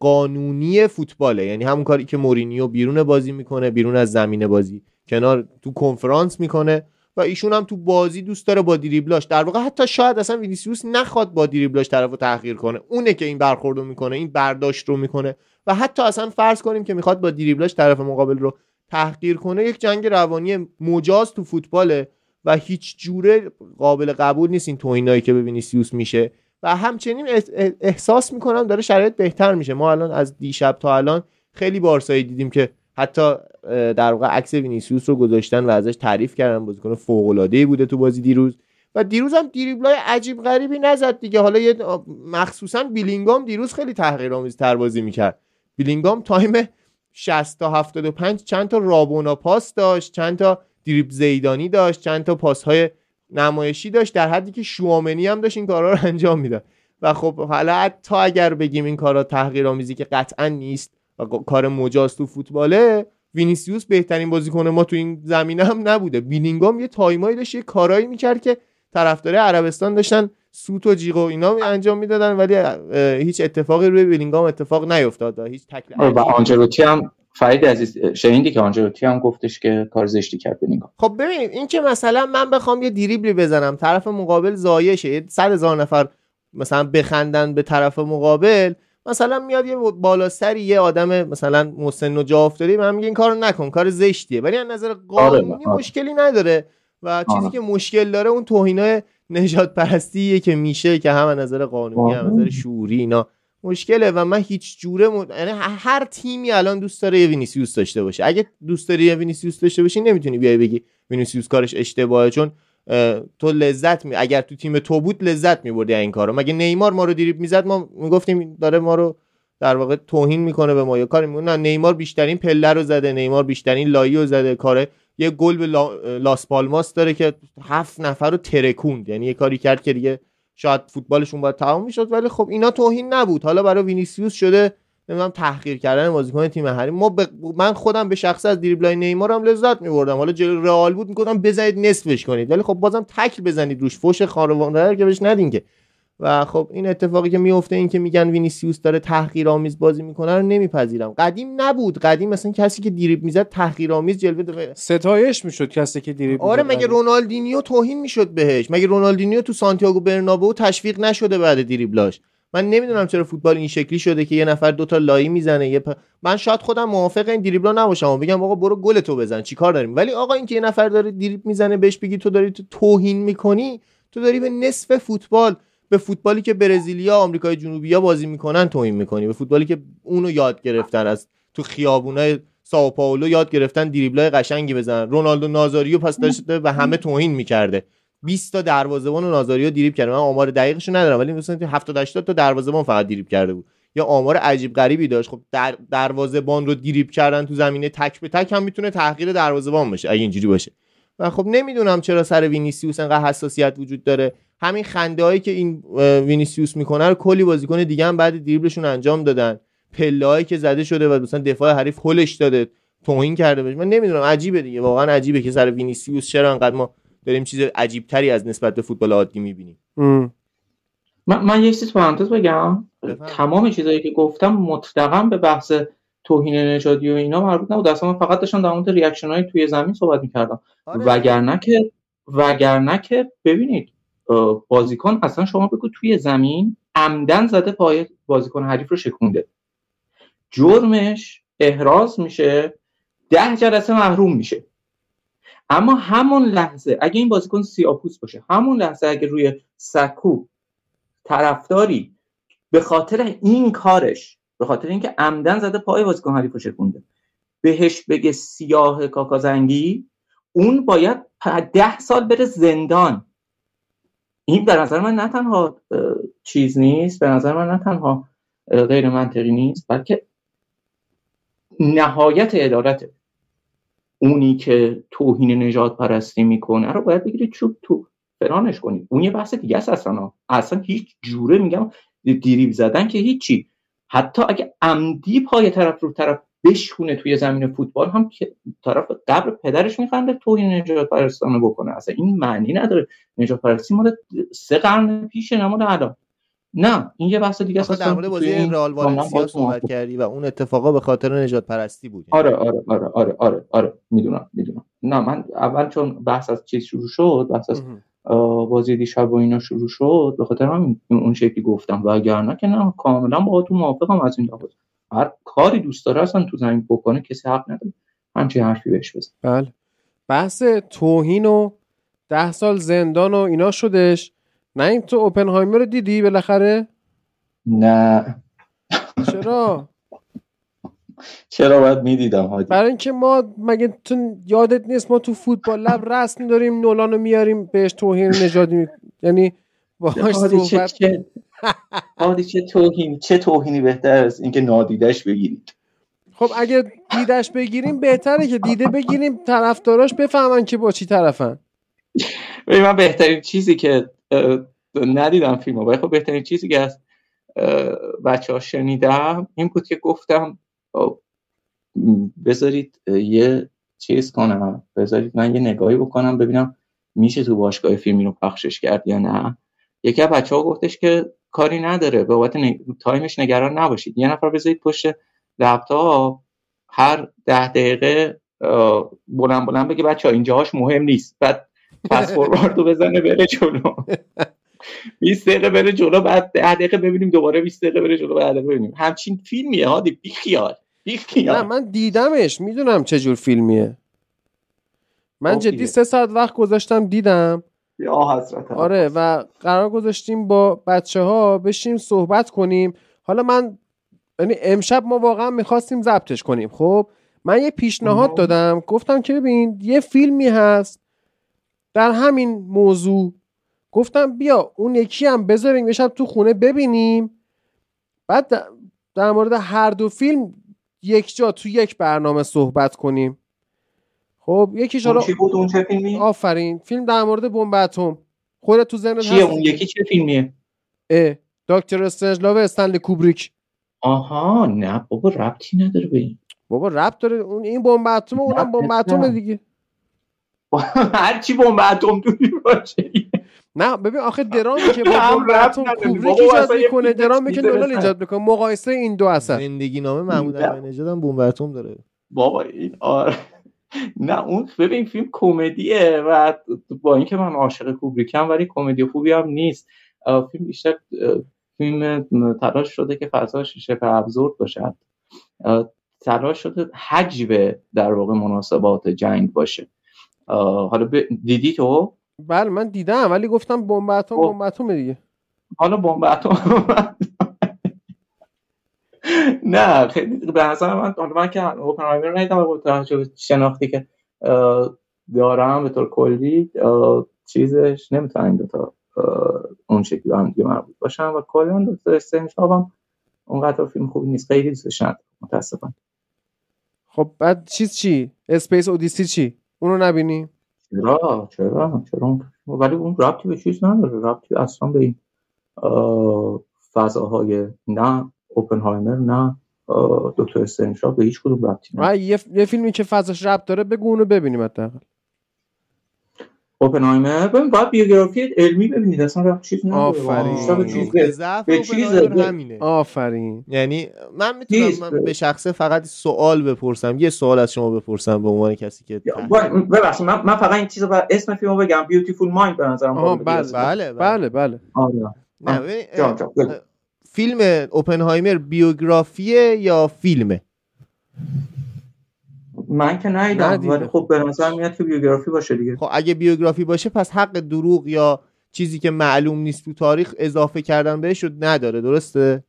قانونی فوتباله. یعنی همون کاری که مورینیو بیرون بازی می‌کنه بیرون از زمین بازی. کنار تو کنفرانس می‌کنه و ایشون هم تو بازی دوست داره با دریبلاش. در واقع حتی شاید اصلا وینیسیوس نخواد با دریبلاش طرفو تحقیر کنه. اونه که این برخوردو می‌کنه این برداشت رو می‌کنه. و حتی اصلا فرض کنیم که می‌خواد با دریبلاش طرف مقابل رو تحقیر کنه یک جنگ روانی مجاز تو فوتباله و هیچ جوره قابل قبول نیست این توهینایی که به وینیسیوس میشه. و همچنین احساس می‌کنم داره شرایط بهتر میشه. ما الان از دیشب تا الان خیلی بارسایی دیدیم که حتی در واقع عکس وینیسیوس رو گذاشتن و ازش تعریف کردن بازیکن فوق العاده بوده تو بازی دیروز. و دیروز هم دریبلای عجیب غریبی نزد دیگه. حالا یه مخصوصا بیلینگام دیروز خیلی تحقیرآمیز تر بازی می‌کرد. بیلینگام time 60 تا 75 چند تا رابونا پاس داشت چند تا دریبل زیدانی داشت چند تا پاس های نمایشی داشت در حدی که شوامنی هم داشت این کارا رو انجام می‌داد. و خب حالا تا اگر بگیم این کارا تحقیرآمیزی که قطعا نیست و کار مجاز تو فوتباله وینیسیوس بهترین بازیکن ما تو این زمینه هم نبوده. بلینگام یه time ایی داشت یه کارایی می‌کرد که طرفدار عربستان داشتن سوت و جیغ و اینا انجام می‌دادن ولی هیچ اتفاقی روی بلینگام اتفاق نیفتاد هیچ تکل و آنجلوتی هم فرید عزیز شنیدی که آنجلوتی هم گفتش که کار زشتی کرد بلینگام خب ببین این که مثلا من بخوام یه دریبلی بزنم طرف مقابل ضایع شه صد هزار نفر مثلا بخندن به طرف مقابل مثلا میاد یه بالا سری یه آدم مثلا مسن و جا افتاده من میگه این کارو نکن کار زشتیه. ولی از نظر آره، قانونی آره. مشکلی نداره و چیزی که مشکل داره اون توهینای نژاد پرستیه که میشه که هم از نظر قانونی هم از نظر شعوری اینا. مشکله و من هیچ جوره یعنی هر تیمی الان دوست داره یه وینیسیوس داشته باشه. اگه دوست داری یه وینیسیوس داشته باشی نمی‌تونی بیای بگی وینیسیوس کارش اشتباهه چون تو لذت می اگر تو تیم تو بود لذت میبردی این کارو. مگه نیمار ما رو دریبل می‌زد؟ ما می‌گفتیم داره ما رو در واقع توهین می‌کنه به ما. یا کاری نه نیمار بیشترین پله رو زده نیمار بیشترین لایی رو زده. کاره یه گل به لاس پالماس داره که هفت نفر رو ترکوند. یعنی یه کاری کرد که دیگه شاید فوتبالشون باید تمام می‌شد ولی خب اینا توهین نبود. حالا برای وینیسیوس شده نمی‌دونم تحقیر کردن بازیکن تیم حریف ما ب... من خودم به شخصه از دریبلای نیمار هم لذت میبردم. حالا جلو رئال بود می‌گفتم بزنید نصفش کنید. ولی خب بازم تکل بزنید روش. فوش خانواده که بهش ندین که. و خب این اتفاقی که میفته این که میگن وینیسیوس داره تحقیرآمیز بازی می‌کنه رو نمیپذیرم. قدیم نبود. قدیم مثلا کسی که دریبل می‌زد تحقیرآمیز جلوه داره ستایش می‌شد کسی که دریبل آره مگه رونالدینیو توهین می‌شد بهش؟ مگه رونالدینیو تو سانتیاگو برنابو تشویق نشده بعد دریبلاش؟ من نمی‌دونم چرا فوتبال این شکلی شده که یه نفر دوتا لایی می‌زنه یه من شاید خودم موافق این دریبلا نباشم و بگم آقا برو گل تو بزن چیکار داریم؟ ولی آقا این که یه نفر داره دریبل می‌زنه بهش بگی تو داری تو توهین می‌کنی تو داری به نصف فوتبال به فوتبالی که برزیلیا آمریکای جنوبی ها بازی می‌کنن توهین می‌کنی. به فوتبالی که اونو یاد گرفتن از تو خیابونای ساو پائولو یاد گرفتن دریبلای قشنگی بزنن. رونالدو نازاریو پس داشته و همه توهین می‌کرده. 20 تا دروازه‌بان نازاریو دریبل کرده. من آمار دقیقشو ندارم ولی مثلا 70 80 تا دروازه‌بان فقط دریبل کرده بود. یا آمار عجیب غریبی داشت. خب در دروازه‌بان رو دریبل کردن تو زمینه تک به تک هم می‌تونه تحقیر دروازه‌بان باشه اگه اینجوری باشه. و خب نمی‌دونم چرا سر وینیسیوس انقدر حساسیت وجود داره. همین خنده هایی که این وینیسیوس می‌کنه رو کلی بازیکن دیگه هم بعد دریبلشون انجام دادن. پله که زده شده و مثلا دفاع حریف هلش داده توهین کرده بشه من نمی‌دونم عجیبه دیگه. واقعا عجیبه که سر وینیسیوس چرا انقدر ما داریم چیز عجیب تری از نسبت به فوتبال عادی می‌بینیم. من, من یه چیز پرانتز بگم. تمام چیزایی که گفتم مطلقا به بحث توهین نژادی و اینا مربوط نبود. اصلا من فقط داشتم در مورد ریاکشن های توی زمین صحبت می‌کردم. آره. وگرنه که وگرنه که ببینید بازیکن اصلا شما بگو توی زمین عمدن زده پای بازیکن حریف رو شکونده. جرمش احراز میشه ده جلسه محروم میشه. اما همون لحظه اگه این بازیکن سیاپوس باشه همون لحظه اگه روی سکو طرفداری به خاطر این کارش به خاطر اینکه عمدن زده پای بازیکن حریف شکونده بهش بگه سیاه کاکازنگی اون باید ده سال بره زندان. این به نظر من نه تنها چیز نیست به نظر من نه تنها غیر منطقی نیست بلکه نهایت عدالته. اونی که توهین نجات پرستی می‌کنه رو باید بگیرید چوب تو فرانش کنید اون یه بحث دیگه است اصلا. اصلا هیچ جوره میگم دیریب زدن که هیچی. حتی اگه عمدی پای طرف رو طرف بشونه توی زمین فوتبال هم که طرف قبر پدرش میخنده توهین نجات پرستانه بکنه. اصلا این معنی نداره. نجات پرستی مال سه قرن پیشه نه مال الان. نه این یه بحث دیگه است. در مورد بازی رئال والنسیا صحبت کردی و اون اتفاقا به خاطر نجات پرستی بود. آره آره آره آره آره آره می‌دونم می‌دونم. نه من اول چون بحث از چیز شروع شد بحث از بازی دیشب و اینا شروع شد به خاطر من اون شکلی گفتم. و اگر که نه کاملا با تو موافقم از این لحاظ. هر کاری دوست داره اصلا تو زمین بکنه کسی حق نداره. همچین حرفی بهش بزن بله. بحث توهین و ده سال زندان و اینا شدش. نه این تو اوپنهایمر رو دیدی بالاخره؟ نه. چرا؟ [LAUGHS] چرا باید می‌دیدم هادی برای اینکه ما مگه تو یادت نیست ما تو فوتبال لب رسم داریم نولانو میاریم بهش توهین نژادی می... یعنی [LAUGHS] باهاش صحبت چه هادی چه توهین چه توهینی بهتر از اینکه نادیدش بگیرید. خب اگه دیدش بگیریم بهتره که دیده بگیریم طرفداراش بفهمن که با چی طرفن. من بهترین چیزی که ندیدم فیلم ولی خب بهترین چیزی که از بچه ها شنیدم این بود که گفتم بذارید یه چیز کنم بذارید من یه نگاهی بکنم ببینم میشه تو باشگاه فیلمی رو پخشش کرد یا نه. یکی از بچه ها گفتش که کاری نداره. به بابت time ش نگران نباشید. یه نفر بذارید پشت لپتاپ هر ده دقیقه بلند بلند بگه بچه ها اینجاهاش مهم نیست. بعد پس فوروارد رو بزنه بره جلو. [LAUGHS] 20 دقیقه بره جلو بعد 10 دقیقه ببینیم دوباره 20 دقیقه بره جلو بعد ببینیم. همچین فیلمیه هادی بی خیال. بی خیال. نه من دیدمش. می‌دونم چه جور فیلمیه. من جدی سه ساعت وقت گذاشتم دیدم. یا حضرت آره و قرار گذاشتیم با بچه ها بشیم صحبت کنیم. حالا من یعنی امشب ما واقعا می‌خواستیم ضبطش کنیم خب؟ من یه پیشنهاد دادم. گفتم که ببین یه فیلمی هست در همین موضوع. گفتم بیا اون یکی هم بذاریم یه شب تو خونه ببینیم. بعد در مورد هر دو فیلم یک جا تو یک برنامه صحبت کنیم. خب یکیش حالا چی بود؟ اون چه فیلمی؟ آفرین. فیلم در مورد بمب اتم. خودت تو ذهنت چیه اون یکی چه فیلمیه؟ اه دکتر استرنجلاو استنلی کوبریک. آها نه بابا ربطی نداره به این. بابا ربط داره. اون این بمب اتم اونم بمب اتم دیگه. [LAUGHS] هر چی بمب اتم توی باشه. نه ببین آخه درامی که با [LAUGHS] بمب اتم کوبریک ایجاد می‌کنه درامی که نولان ایجاد می‌کنه. مقایسه این دو اثر. زندگی نامه محمود احمدی هم بمب اتم داره. بابا این آره. نه اون ببین فیلم کمدیه و با اینکه من عاشق کوبریکم ولی کمدی خوبی هم نیست. فیلم بیشتر فیلم تلاش شده که فضاش شبه ابزورد باشد تلاش شده حجب در واقع مناسبات جنگ باشه. حالا دیدی تو؟ بله من دیدم ولی گفتم بمب اتم خب. بمب اتم دیگه. حالا بمب اتم. نه خیلی به نظر من من که اوپنهایمر ندیدم با شناختی که دارم به طور کلی چیزش نمی‌تونم این دوتا اون شکلی هم دیگه مربوط باشن و کلا دکتر استنشاب هم اونقدر فیلم خوبی نیست. خیلی دوستش ندارم متاسفانه. خب بعد چیز چی؟ اسپیس اودیسی چی؟ اونو نبینی؟ چرا؟ چرا؟ چرا ولی اون رابطی به چیز نداره. رابطی اصلا به این فضاهای نه. اوپنهایمر نه دکتر استرنشا به هیچ کدوم ربطی نداره. یه, یه فیلمی که فضاش ربط داره بگو اونو ببینیم حداقل. اوپنهایمر ببین باید بیوگرافی علمی ببینید اصلا رفت چیز نداره. آفرین. به چیز آفرین. یعنی من می‌تونم من به شخصه فقط سوال بپرسم یه سوال از شما بپرسم به عنوان کسی که ببخشید من, من فقط این چیزو اسم فیلمو بگم بیوتیفول مایند به نظرم بله بله بله. بله بله. فیلم اوپنهایمر بیوگرافیه یا فیلمه؟ من که ندیدم ولی خب به نظر میاد که بیوگرافی باشه دیگه. خب اگه بیوگرافی باشه پس حق دروغ یا چیزی که معلوم نیست تو تاریخ اضافه کردن بهش رو نداره درسته؟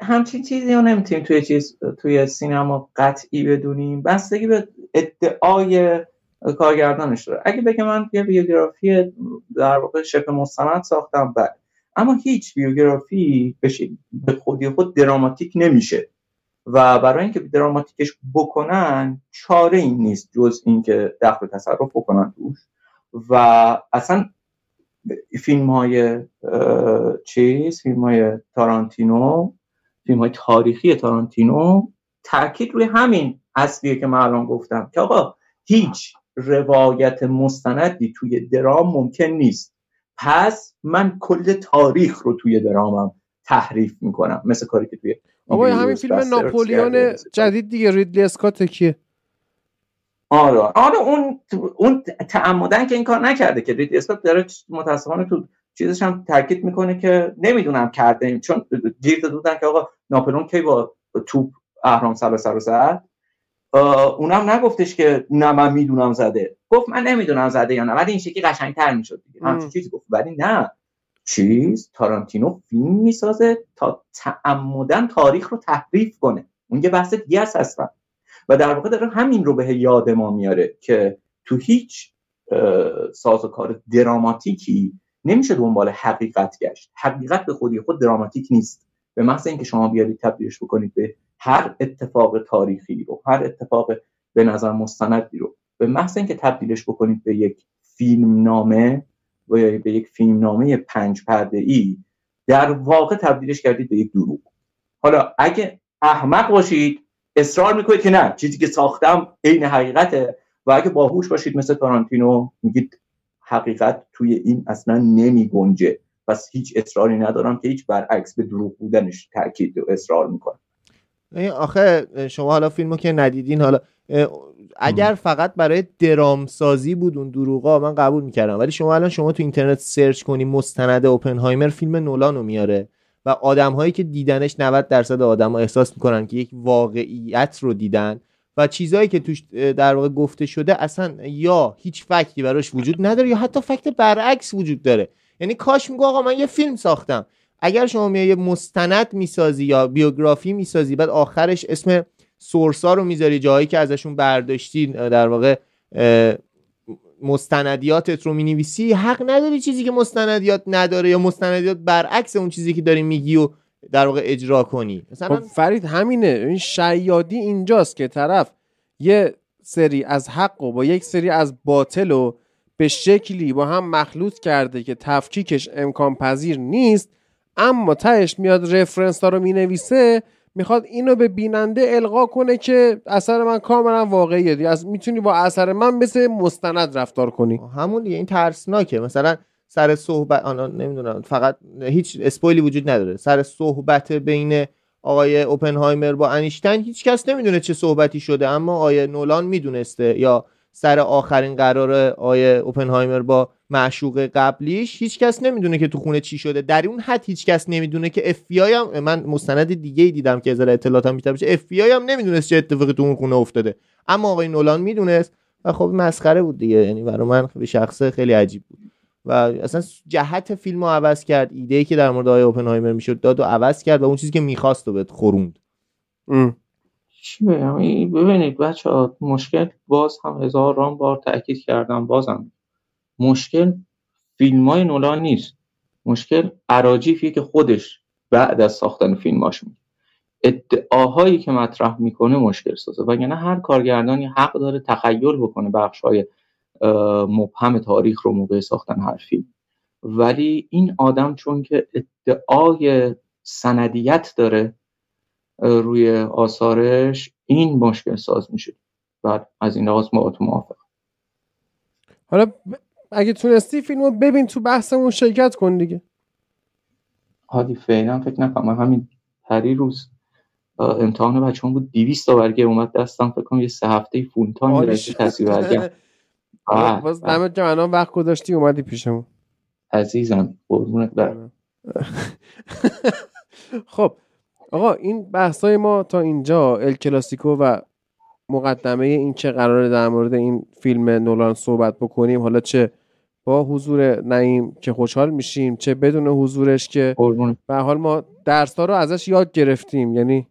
همچین چیزی رو نمی‌تونیم توی چیز توی سینما قطعی بدونیم. بستگی به ادعای کارگردانش داره. اگه بگه من یه بیوگرافی در واقع شبه مستند ساختم بعد اما هیچ بیوگرافی به خودی خود دراماتیک نمیشه. و برای اینکه دراماتیکش بکنن چاره این نیست جز اینکه دخل تصرف بکنن توش. و اصلا فیلم های چیز فیلم های تارانتینو فیلم های تاریخی تارانتینو تاکید روی همین اصلیه که من الان گفتم که آقا هیچ روایت مستندی توی درام ممکن نیست. پس من کل تاریخ رو توی درامم تحریف می‌کنم. مثل کاری که توی بابا همین فیلم ناپولیون جدید دیگه ریدلی اسکات کیه؟ آره. آره اون اون تعمدن که این کار نکرده که ریدلی اسکات داره متاسفانه تو چیزش هم تاکید می‌کنه که نمی‌دونم کرده چون گیر دادن که آقا ناپلون کی با توپ اهرام سر سر زد؟ اونم نگفتش که نه من می‌دونم زده. گفت من نمی‌دونم زده یا نه. ولی این شکلی قشنگتر می‌شد دیگه. همچین چیزی گفت. ولی نه. چیز؟ تارانتینو فیلم می‌سازه تا تعمدن تاریخ رو تحریف کنه. اون یه بحث دیگه است اصلا. و در واقع داره همین رو به یاد ما میاره که تو هیچ ساز و کار دراماتیکی نمیشه دنبال حقیقت گشت. حقیقت به خودی خود دراماتیک نیست. به محض اینکه شما بیارید تبدیلش بکنید به هر اتفاق تاریخی رو هر اتفاق به نظر مستندی رو. به محض اینکه تبدیلش بکنید به یک فیلم نامه و به یک فیلم نامه پنج پرده ای در واقع تبدیلش کردید به یک دروغ. حالا اگه احمق باشید اصرار می‌کنید که نه چیزی که ساختم عین حقیقته و اگه باهوش باشید مثل تارانتینو میگید حقیقت توی این اصلا نمی گنجه پس هیچ اصراری ندارم که هیچ برعکس به دروغ بودنش تاکید و اصرار می‌کنم. آخه شما حالا فیلمو که ندیدین حالا اگر فقط برای درام سازی بود اون دروغا من قبول می‌کردم. ولی شما الان شما تو اینترنت سرچ کنی مستند اوپنهایمر فیلم نولان رو میاره و آدم هایی که دیدنش 90 درصد آدم ها احساس می‌کنن که یک واقعیت رو دیدن و چیزهایی که توش در واقع گفته شده اصلا یا هیچ فکتی براش وجود نداره یا حتی فکت برعکس وجود داره. یعنی کاش میگو آقا من یه فیلم ساختم. اگر شما میای یه مستند می‌سازی یا بیوگرافی می‌سازی بعد آخرش اسم سورسا رو می‌ذاری جایی که ازشون برداشتی در واقع مستندیاتت رو می‌نویسی حق نداری چیزی که مستندیات نداره یا مستندیات برعکس اون چیزی که داری میگی و در واقع اجرا کنی. مثلا خب فرید همینه. این شیادی اینجاست که طرف یه سری از حق و با یک سری از باطل و به شکلی با هم مخلوط کرده که تفکیکش امکان پذیر نیست اما تهش میاد reference ها رو می‌نویسه می‌خواد اینو به بیننده القا کنه که اثر من کاملا واقعیه از می‌تونی با اثر من مثل مستند رفتار کنی. همون دیگه این ترسناکه. مثلا سر صحبت آنا نمی‌دونم فقط هیچ spoil ی وجود نداره. سر صحبت بین آقای اوپنهایمر با انیشتین هیچ کس نمی‌دونه چه صحبتی شده اما آقای نولان می‌دونسته یا سر آخرین قرار آقای اوپنهایمر با معشوق قبلیش. هیچ کس نمی‌دونه که تو خونه چی شده. در اون حد هیچ کس نمی‌دونه که اف هم من مستند دیگه ای دیدم که ذره اطلاعاتم بیشتر بشه. اف هم نمی‌دونست چه اتفاقی تو اون خونه افتاده. اما آقای نولان می‌دونست و خب مسخره بود دیگه. یعنی برای من به شخصه خیلی عجیب بود. و اصلا جهت فیلم رو عوض کرد. ایده ای که در مورد آقای اوپنهایمر می‌شد داد و عوض کرد و اون چیزی که می‌خواست و بهت خوروند. چی بگم ببینید بچه ها مشکل باز هم هزار رام بار تاکید کردم بازم. مشکل فیلم های نولان نیست. مشکل عراجیفیه که خودش بعد از ساختن فیلماش میگه. ادعاهایی که مطرح می‌کنه مشکل سازه. وگرنه هر کارگردانی حق داره تخیل بکنه بخش های مبهم تاریخ رو موقع ساختن هر فیلم. ولی این آدم چون که ادعای سندیت داره روی آثارش این مشکل ساز میشه بعد از این لحاظ ما موافق حالا اگه تونستی فیلم رو ببین تو بحثمون شرکت کن دیگه. هادی فعلا فکر نکنم. همین پری روز امتحان بچه هم بود. 200 تا برگه اومد دستم. فکر کنم یه سه هفته فول تایم رسید تصویر برگه [LAUGHS] باز دمت گرم وقت گذاشتی اومدی پیشمون. عزیزم قربونت برم. [LAUGHS] خب. آقا این بحثای ما تا اینجا ال کلاسیکو و مقدمه این که قراره در مورد این فیلم نولان صحبت بکنیم. حالا چه با حضور نعیم که خوشحال میشیم چه بدون حضورش که به حال ما درس رو ازش یاد گرفتیم. یعنی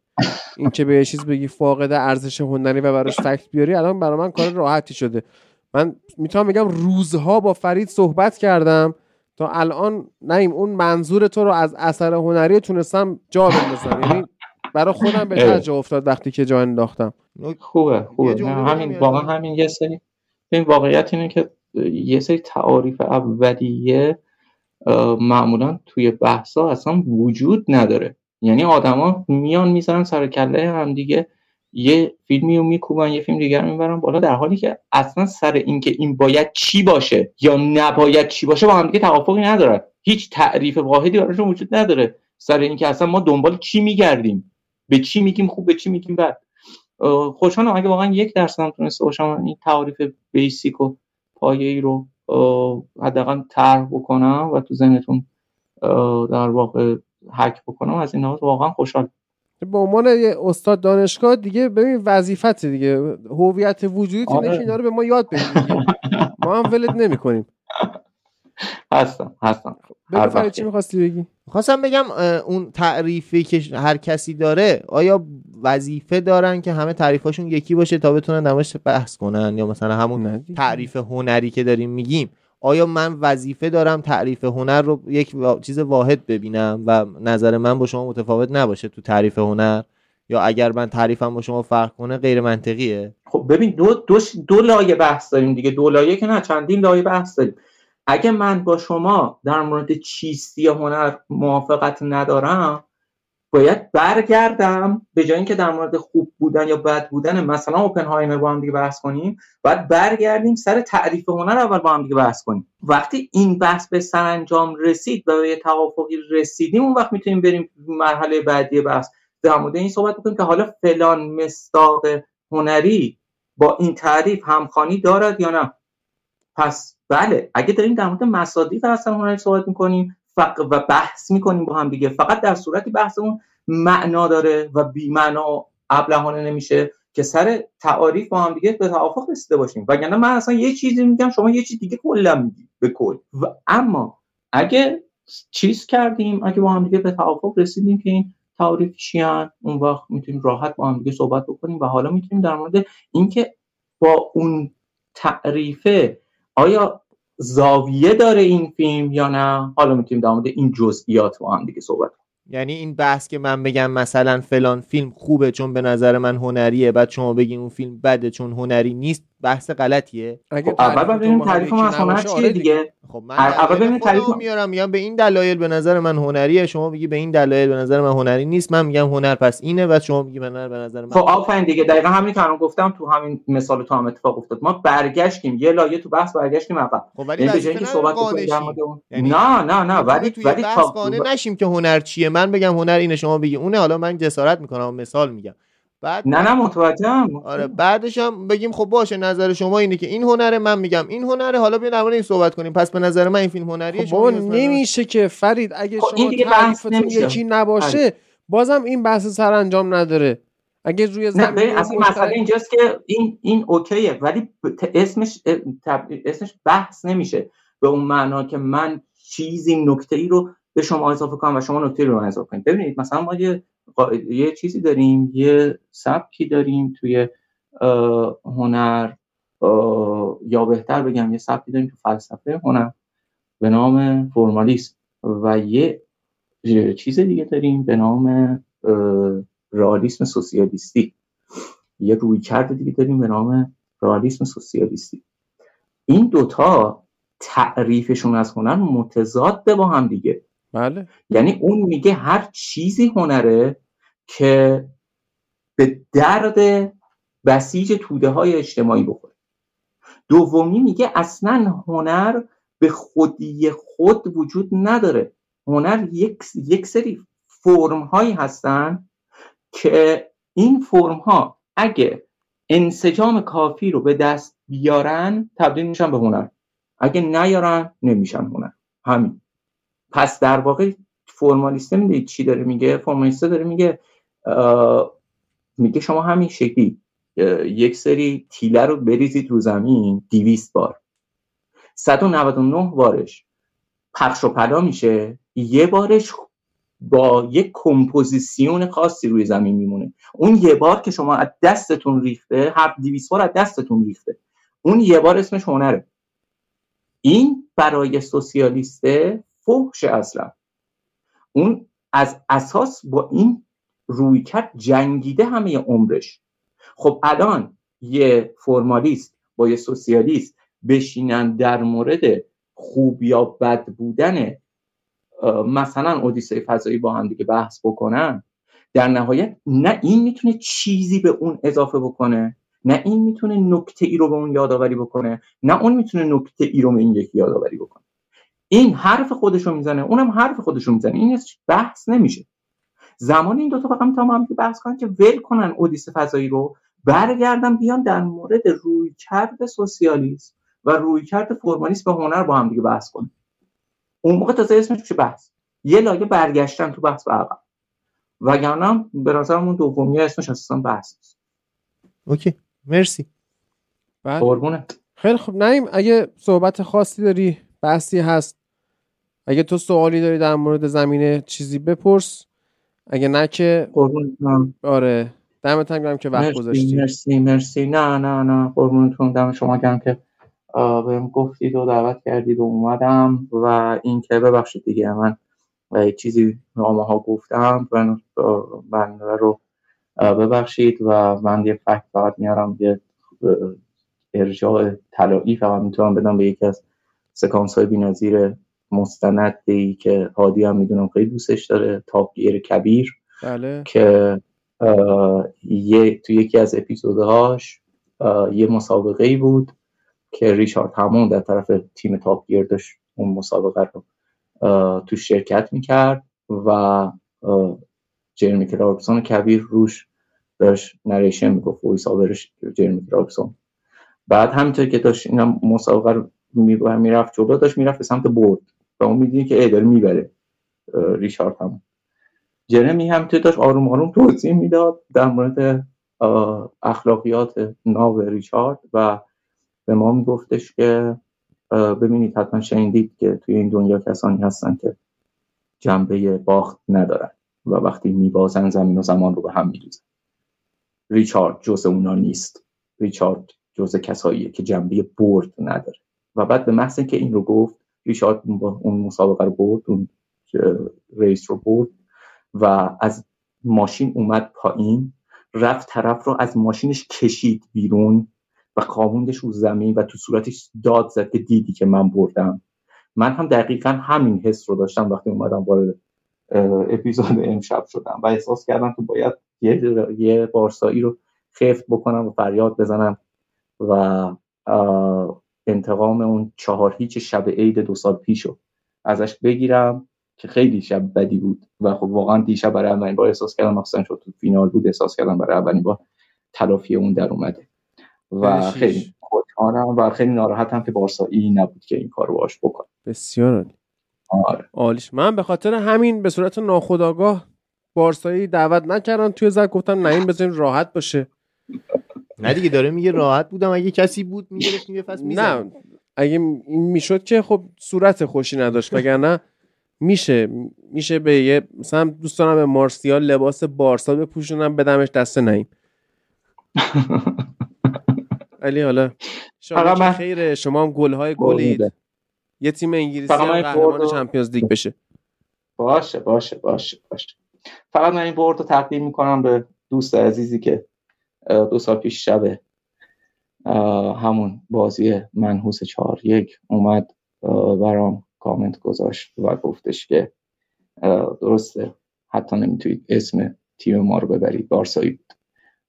این که به چیز بگی فاقد ارزش هنری و براش فکت بیاری الان برای من کار راحتی شده. من می‌تونم بگم روزها با فرید صحبت کردم. تا الان نیم اون منظور تو رو از اثر هنری تونستم جا بندازم. یعنی برای خودم به جا افتاد وقتی که جا انداختم. خوبه خوبه. همین واقعا همین یه سری این واقعیت اینه که یه سری تعاریف اولیه معمولا توی بحثا اصلا وجود نداره. یعنی آدما میان می‌زنن سر کله هم دیگه یه فیلمی رو میکوبن یه فیلم دیگر می‌برن بالا در حالی که اصلا سر اینکه این باید چی باشه یا نباید چی باشه با هم دیگه توافقی نداره. هیچ تعریف واحدی براشون وجود نداره. سر اینکه اصلا ما دنبال چی میگردیم؟ به چی میگیم خوب به چی میگیم بد؟ خوشحالم اگه واقعا یک درس هم تونسته باشم این تعریف بیسیک و پایه ای رو حداقل طرح بکنم و تو ذهنتون در واقع حک بکنم از این واقعا خوشحال به عنوان یه استاد دانشگاه دیگه ببین وظیفت دیگه. هویت وجودی آره. که اینا رو به ما یاد بدید [LAUGHS] ما هم ولت نمی‌کنیم. هستم هستم. بگو چی می‌خواستی بگی؟ خواستم بگم اون تعریفی که هر کسی داره آیا وظیفه دارن که همه تعریفاشون یکی باشه تا بتونن دمش بحث کنن؟ یا مثلا همون تعریف هنری که داریم میگیم. آیا من وظیفه دارم تعریف هنر رو یک چیز واحد ببینم و نظر من با شما متفاوت نباشه تو تعریف هنر؟ یا اگر من تعریفم با شما فرق کنه غیر منطقیه؟ خب ببین دو, دو, دو لایه بحث داریم دیگه. دو لایه که نه چندین لایه بحث داریم. اگه من با شما در مورد چیستی هنر موافقت ندارم باید برگردم به جای اینکه در مورد خوب بودن یا بد بودن مثلا اوپنهایمر با هم دیگه بحث کنیم باید برگردیم سر تعریف هنر اول با هم دیگه بحث کنیم. وقتی این بحث به سرانجام رسید و به توافقی رسیدیم اون وقت می‌تونیم بریم مرحله بعدی بحث. در مورد این صحبت بکنیم که حالا فلان مستاق هنری با این تعریف همخانی دارد یا نه. پس بله اگه داریم در مورد مصادیق اصلا هنری صحبت می‌کنیم و بحث می‌کنیم با هم دیگه. فقط در صورتی بحثمون معنا داره و بی معنا ابلهانه نمیشه که سر تعاریف با هم دیگه به توافق رسیده باشیم. وگرنه من اصلا یه چیزی میگم شما یه چیز دیگه کلا میگی به کل. و اما اگه چیز کردیم اگه با هم دیگه به توافق رسیدیم که این تعاریف چیان اون وقت می‌تونیم راحت با هم دیگه صحبت بکنیم و حالا می‌تونیم در مورد اینکه با اون تعریفه آیا زاویه داره این فیلم یا نه؟ حالا می‌تونیم در مورد این جزئیات با هم دیگه صحبت یعنی این بحث که من بگم مثلا فلان فیلم خوبه چون به نظر من هنریه بعد شما بگین اون فیلم بده چون هنری نیست بحث غلطیه. خب اول ببینیم تعریف من هنر چیه آره دیگه. خب من اول ببینیم تعریف میارم میگم به این دلایل به نظر من هنریه شما میگی به این دلایل به نظر من هنری نیست من میگم هنر پس اینه و شما میگی به نظر من خب آفرین دیگه. دقیقا همین که گفتم تو همین مثال تو هم اتفاق افتاد. ما برگشتیم. یه لایه تو بحث برگشتیم عقب خب ولی یعنی به صحبت یعنی نه نه نه. ولی ولی تا نشیم که هنر چیه. من بگم هنر اینه شما بگی اونه. حالا من جسارت می‌کنم مثال میگم. بعد نه نه متوجهم آره بعدش هم بگیم خب باشه نظر شما اینه که این هنره من میگم این هنره. حالا بیا در این صحبت کنیم. پس به نظر من این فیلم هنریه خب شما نمیشه که فرید اگه خب شما تعریفتون یکی نباشه آره. بازم این بحث سرانجام نداره. اگه روی زمین اصلا مسئله اینجاست که این این اوکیه ولی اسمش اسمش بحث نمیشه. به اون معنا که من چیزی نکته ای رو به شما اضافه کنم و شما نکته رو اضافه کنید. ببینید مثلا ما یه, یه چیزی داریم یه سبکی داریم توی هنر یا بهتر بگم یه سبکی داریم تو فلسفه هنر به نام فرمالیسم و یه چیز دیگه داریم به نام رئالیسم سوسیالیستی. یه روی کرده دیگه داریم به نام رئالیسم سوسیالیستی. این دوتا تعریفشون از هنر متضاد با هم دیگه. بله. یعنی اون میگه هر چیزی هنره که به درد بسیج توده های اجتماعی بخوره. دومی میگه اصلا هنر به خودی خود وجود نداره. هنر یک, یک سری فرم هایی هستن که این فرم ها اگه انسجام کافی رو به دست بیارن تبدیل میشن به هنر. اگه نیارن نمیشن هنر. همین. پس در واقع فرمالیسته می‌دید چی داره میگه فرمالیسته داره میگه میگه شما همین شکلی یک سری تیله رو بریزید رو زمین دیویست بار. 199 بارش پخش و پلا میشه یه بارش با یک کمپوزیسیون خاصی روی زمین میمونه. اون یه بار که شما از دستتون ریخته هر دیویس بار از دستتون ریخته اون یه بار اسمش هنره. این برای سوسیالیسته فحش اصلا. اون از اساس با این رویکرد جنگیده همه عمرش. خب الان یه فرمالیست با یه سوسیالیست بشینن در مورد خوب یا بد بودن مثلا اودیسه فضایی با هم دیگه بحث بکنن در نهایت نه این می‌تونه چیزی به اون اضافه بکنه نه این می‌تونه نکته ای رو به اون یادآوری بکنه نه اون می‌تونه نکته ای رو به این یکی یادآوری بکنه. این حرف خودش رو می‌زنه اونم حرف خودش رو می‌زنه این بحث نمیشه. زمان این دوتا فقط می‌تونم هم بحث کنن که ول کنن اودیسه فضایی رو برگردن بیان در مورد رویکرد سوسیالیسم و رویکرد فرمالیسم به هنر با هم دیگه بحث کنن. اون موقع تازه اسمش میشه بحث؟ یه لایه برگشتن تو بحث به عقب. وگرنه به نظرم اون دومی اسمش اصلا بحث نیست. اوکی. مرسی. بله. قربونه خیلی خب نیم اگه صحبت خاصی داری بحثی هست اگه تو سوالی داری در مورد زمینه چیزی بپرس. اگه نه که آره. دمت هم که وقت گذاشتی. مرسی مرسی. نه نه نه. قربونتون دم شما گرم که بهم گفتید و دعوت کردید و اومدم و این که ببخشید دیگه من و چیزی نامه ها گفتم من, من رو ببخشید و من یه فکت فقط میارم یه ارجاع طلایی فقط می‌تونم بدم به یکی از سکانس های بینظیر مستندی که هادی هم می‌دونم خیلی دوستش داره تاپگیر کبیر بله. که یه تو یکی از اپیزودهاش یه مسابقه ای بود که ریچارد همون در طرف تیم تاپ گیر داشت اون مسابقه رو تو شرکت می‌کرد و جرمی کلارکسون کبیر روش داشت نریشن می‌گفت ویس آورش جرمی کلارکسون بعد همینطور که داشت این مسابقه رو می‌رفت جلو داشت می‌رفت به سمت برد و اون می‌دونی که ای داره می‌بره. ریچارد همون جرمی هم داشت آروم آروم توضیح می‌داد در مورد اخلاقیات ناو ریچارد و به ما میگفتش که ببینید حتما شنیدید که توی این دنیا کسانی هستن که جنبه باخت ندارن و وقتی میبازن زمین و زمان رو به هم میدوزن ریچارد جز اونا نیست. ریچارد جز کساییه که جنبه برد نداره. و بعد به محض که این رو گفت ریچارد اون مسابقه رو برد اون ریس رو برد و از ماشین اومد پایین رفت طرف رو از ماشینش کشید بیرون و خاموندش رو زمین و تو صورتش داد زد که دیدی که من بردم. من هم دقیقا همین حس رو داشتم وقتی اومدم وارد اپیزود امشب شدم و احساس کردم که باید یه, یه بارسایی رو خفت بکنم و فریاد بزنم و انتقام اون چهار هیچ شب عید دو سال پیشو ازش بگیرم که خیلی شب بدی بود و خب واقعا دیشب برای اولین بار احساس کردم مخصوصا شد تو فینال بود احساس کردم برای اولین بار تلافی اون در اومده و خیلی خوشحالم و خیلی ناراحتم که بارسایی نبود که این کارو باش بکنه. بسیار عالی. آره. عالیش. من به خاطر همین به صورت ناخودآگاه بارسایی دعوت نکردم. توی زد گفتم نه این بزنین راحت باشه. نه دیگه داره میگه راحت بودم. اگه کسی بود می‌گرفت میگه نه. اگه این می‌شد که خب صورت خوشی نداشت وگرنه میشه میشه به یه مثلا دوست دارم به مارسیال لباس بارسا بپوشونم بدمش دست نیم علی حالا شما خیره. شما هم گل های گلید. یه تیم انگلیسی قهرمان چمپیونز لیگ بشه. باشه باشه باشه باشه. فقط من این برد رو تقدیم می‌کنم به دوست عزیزی که دو سال پیش شبه اه، همون بازی منحوس چهار یک اومد برام کامنت گذاشت و گفتش که درسته حتی نمی‌تونید اسم تیم ما رو ببرید بارسایی بود.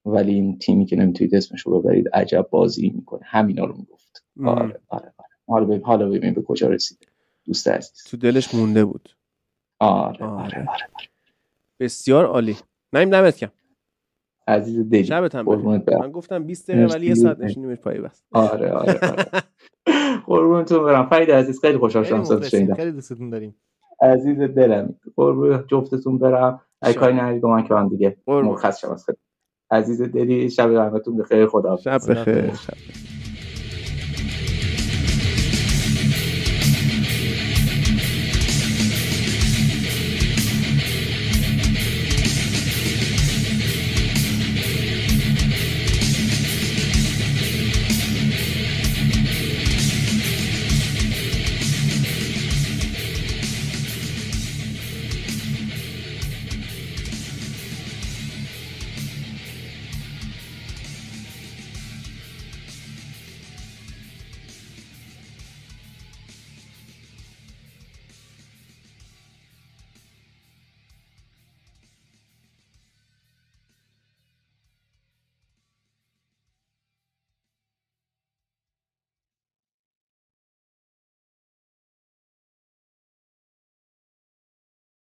ولی این تیمی که نمی‌تونید اسمش رو ببرید عجب بازی می‌کنه. همینا رو می‌گفت. آره آره آره. حالا ببین حالا ببین به کجا رسیده. دوست عزیز. تو دلش مونده بود. آره آره. آره. آره بسیار عالی. نیم دمت کم عزیز دلی شبت هم. من گفتم 20 دقیقه ولی یه. ساعت نشونیمش پای بس. آره آره آره. [LAUGHS] قربونتون برم. فرید عزیز خیلی خوشحال شدم صدات شنیدم. خیلی دوستتون داریم. عزیز دلم قربون جفتتون برم. ای کاری نرید با من که من دیگه. مرخص شم خدمت. عزیز دلی شب همتون بخیر. خدا شب بخیر. شب بخیر.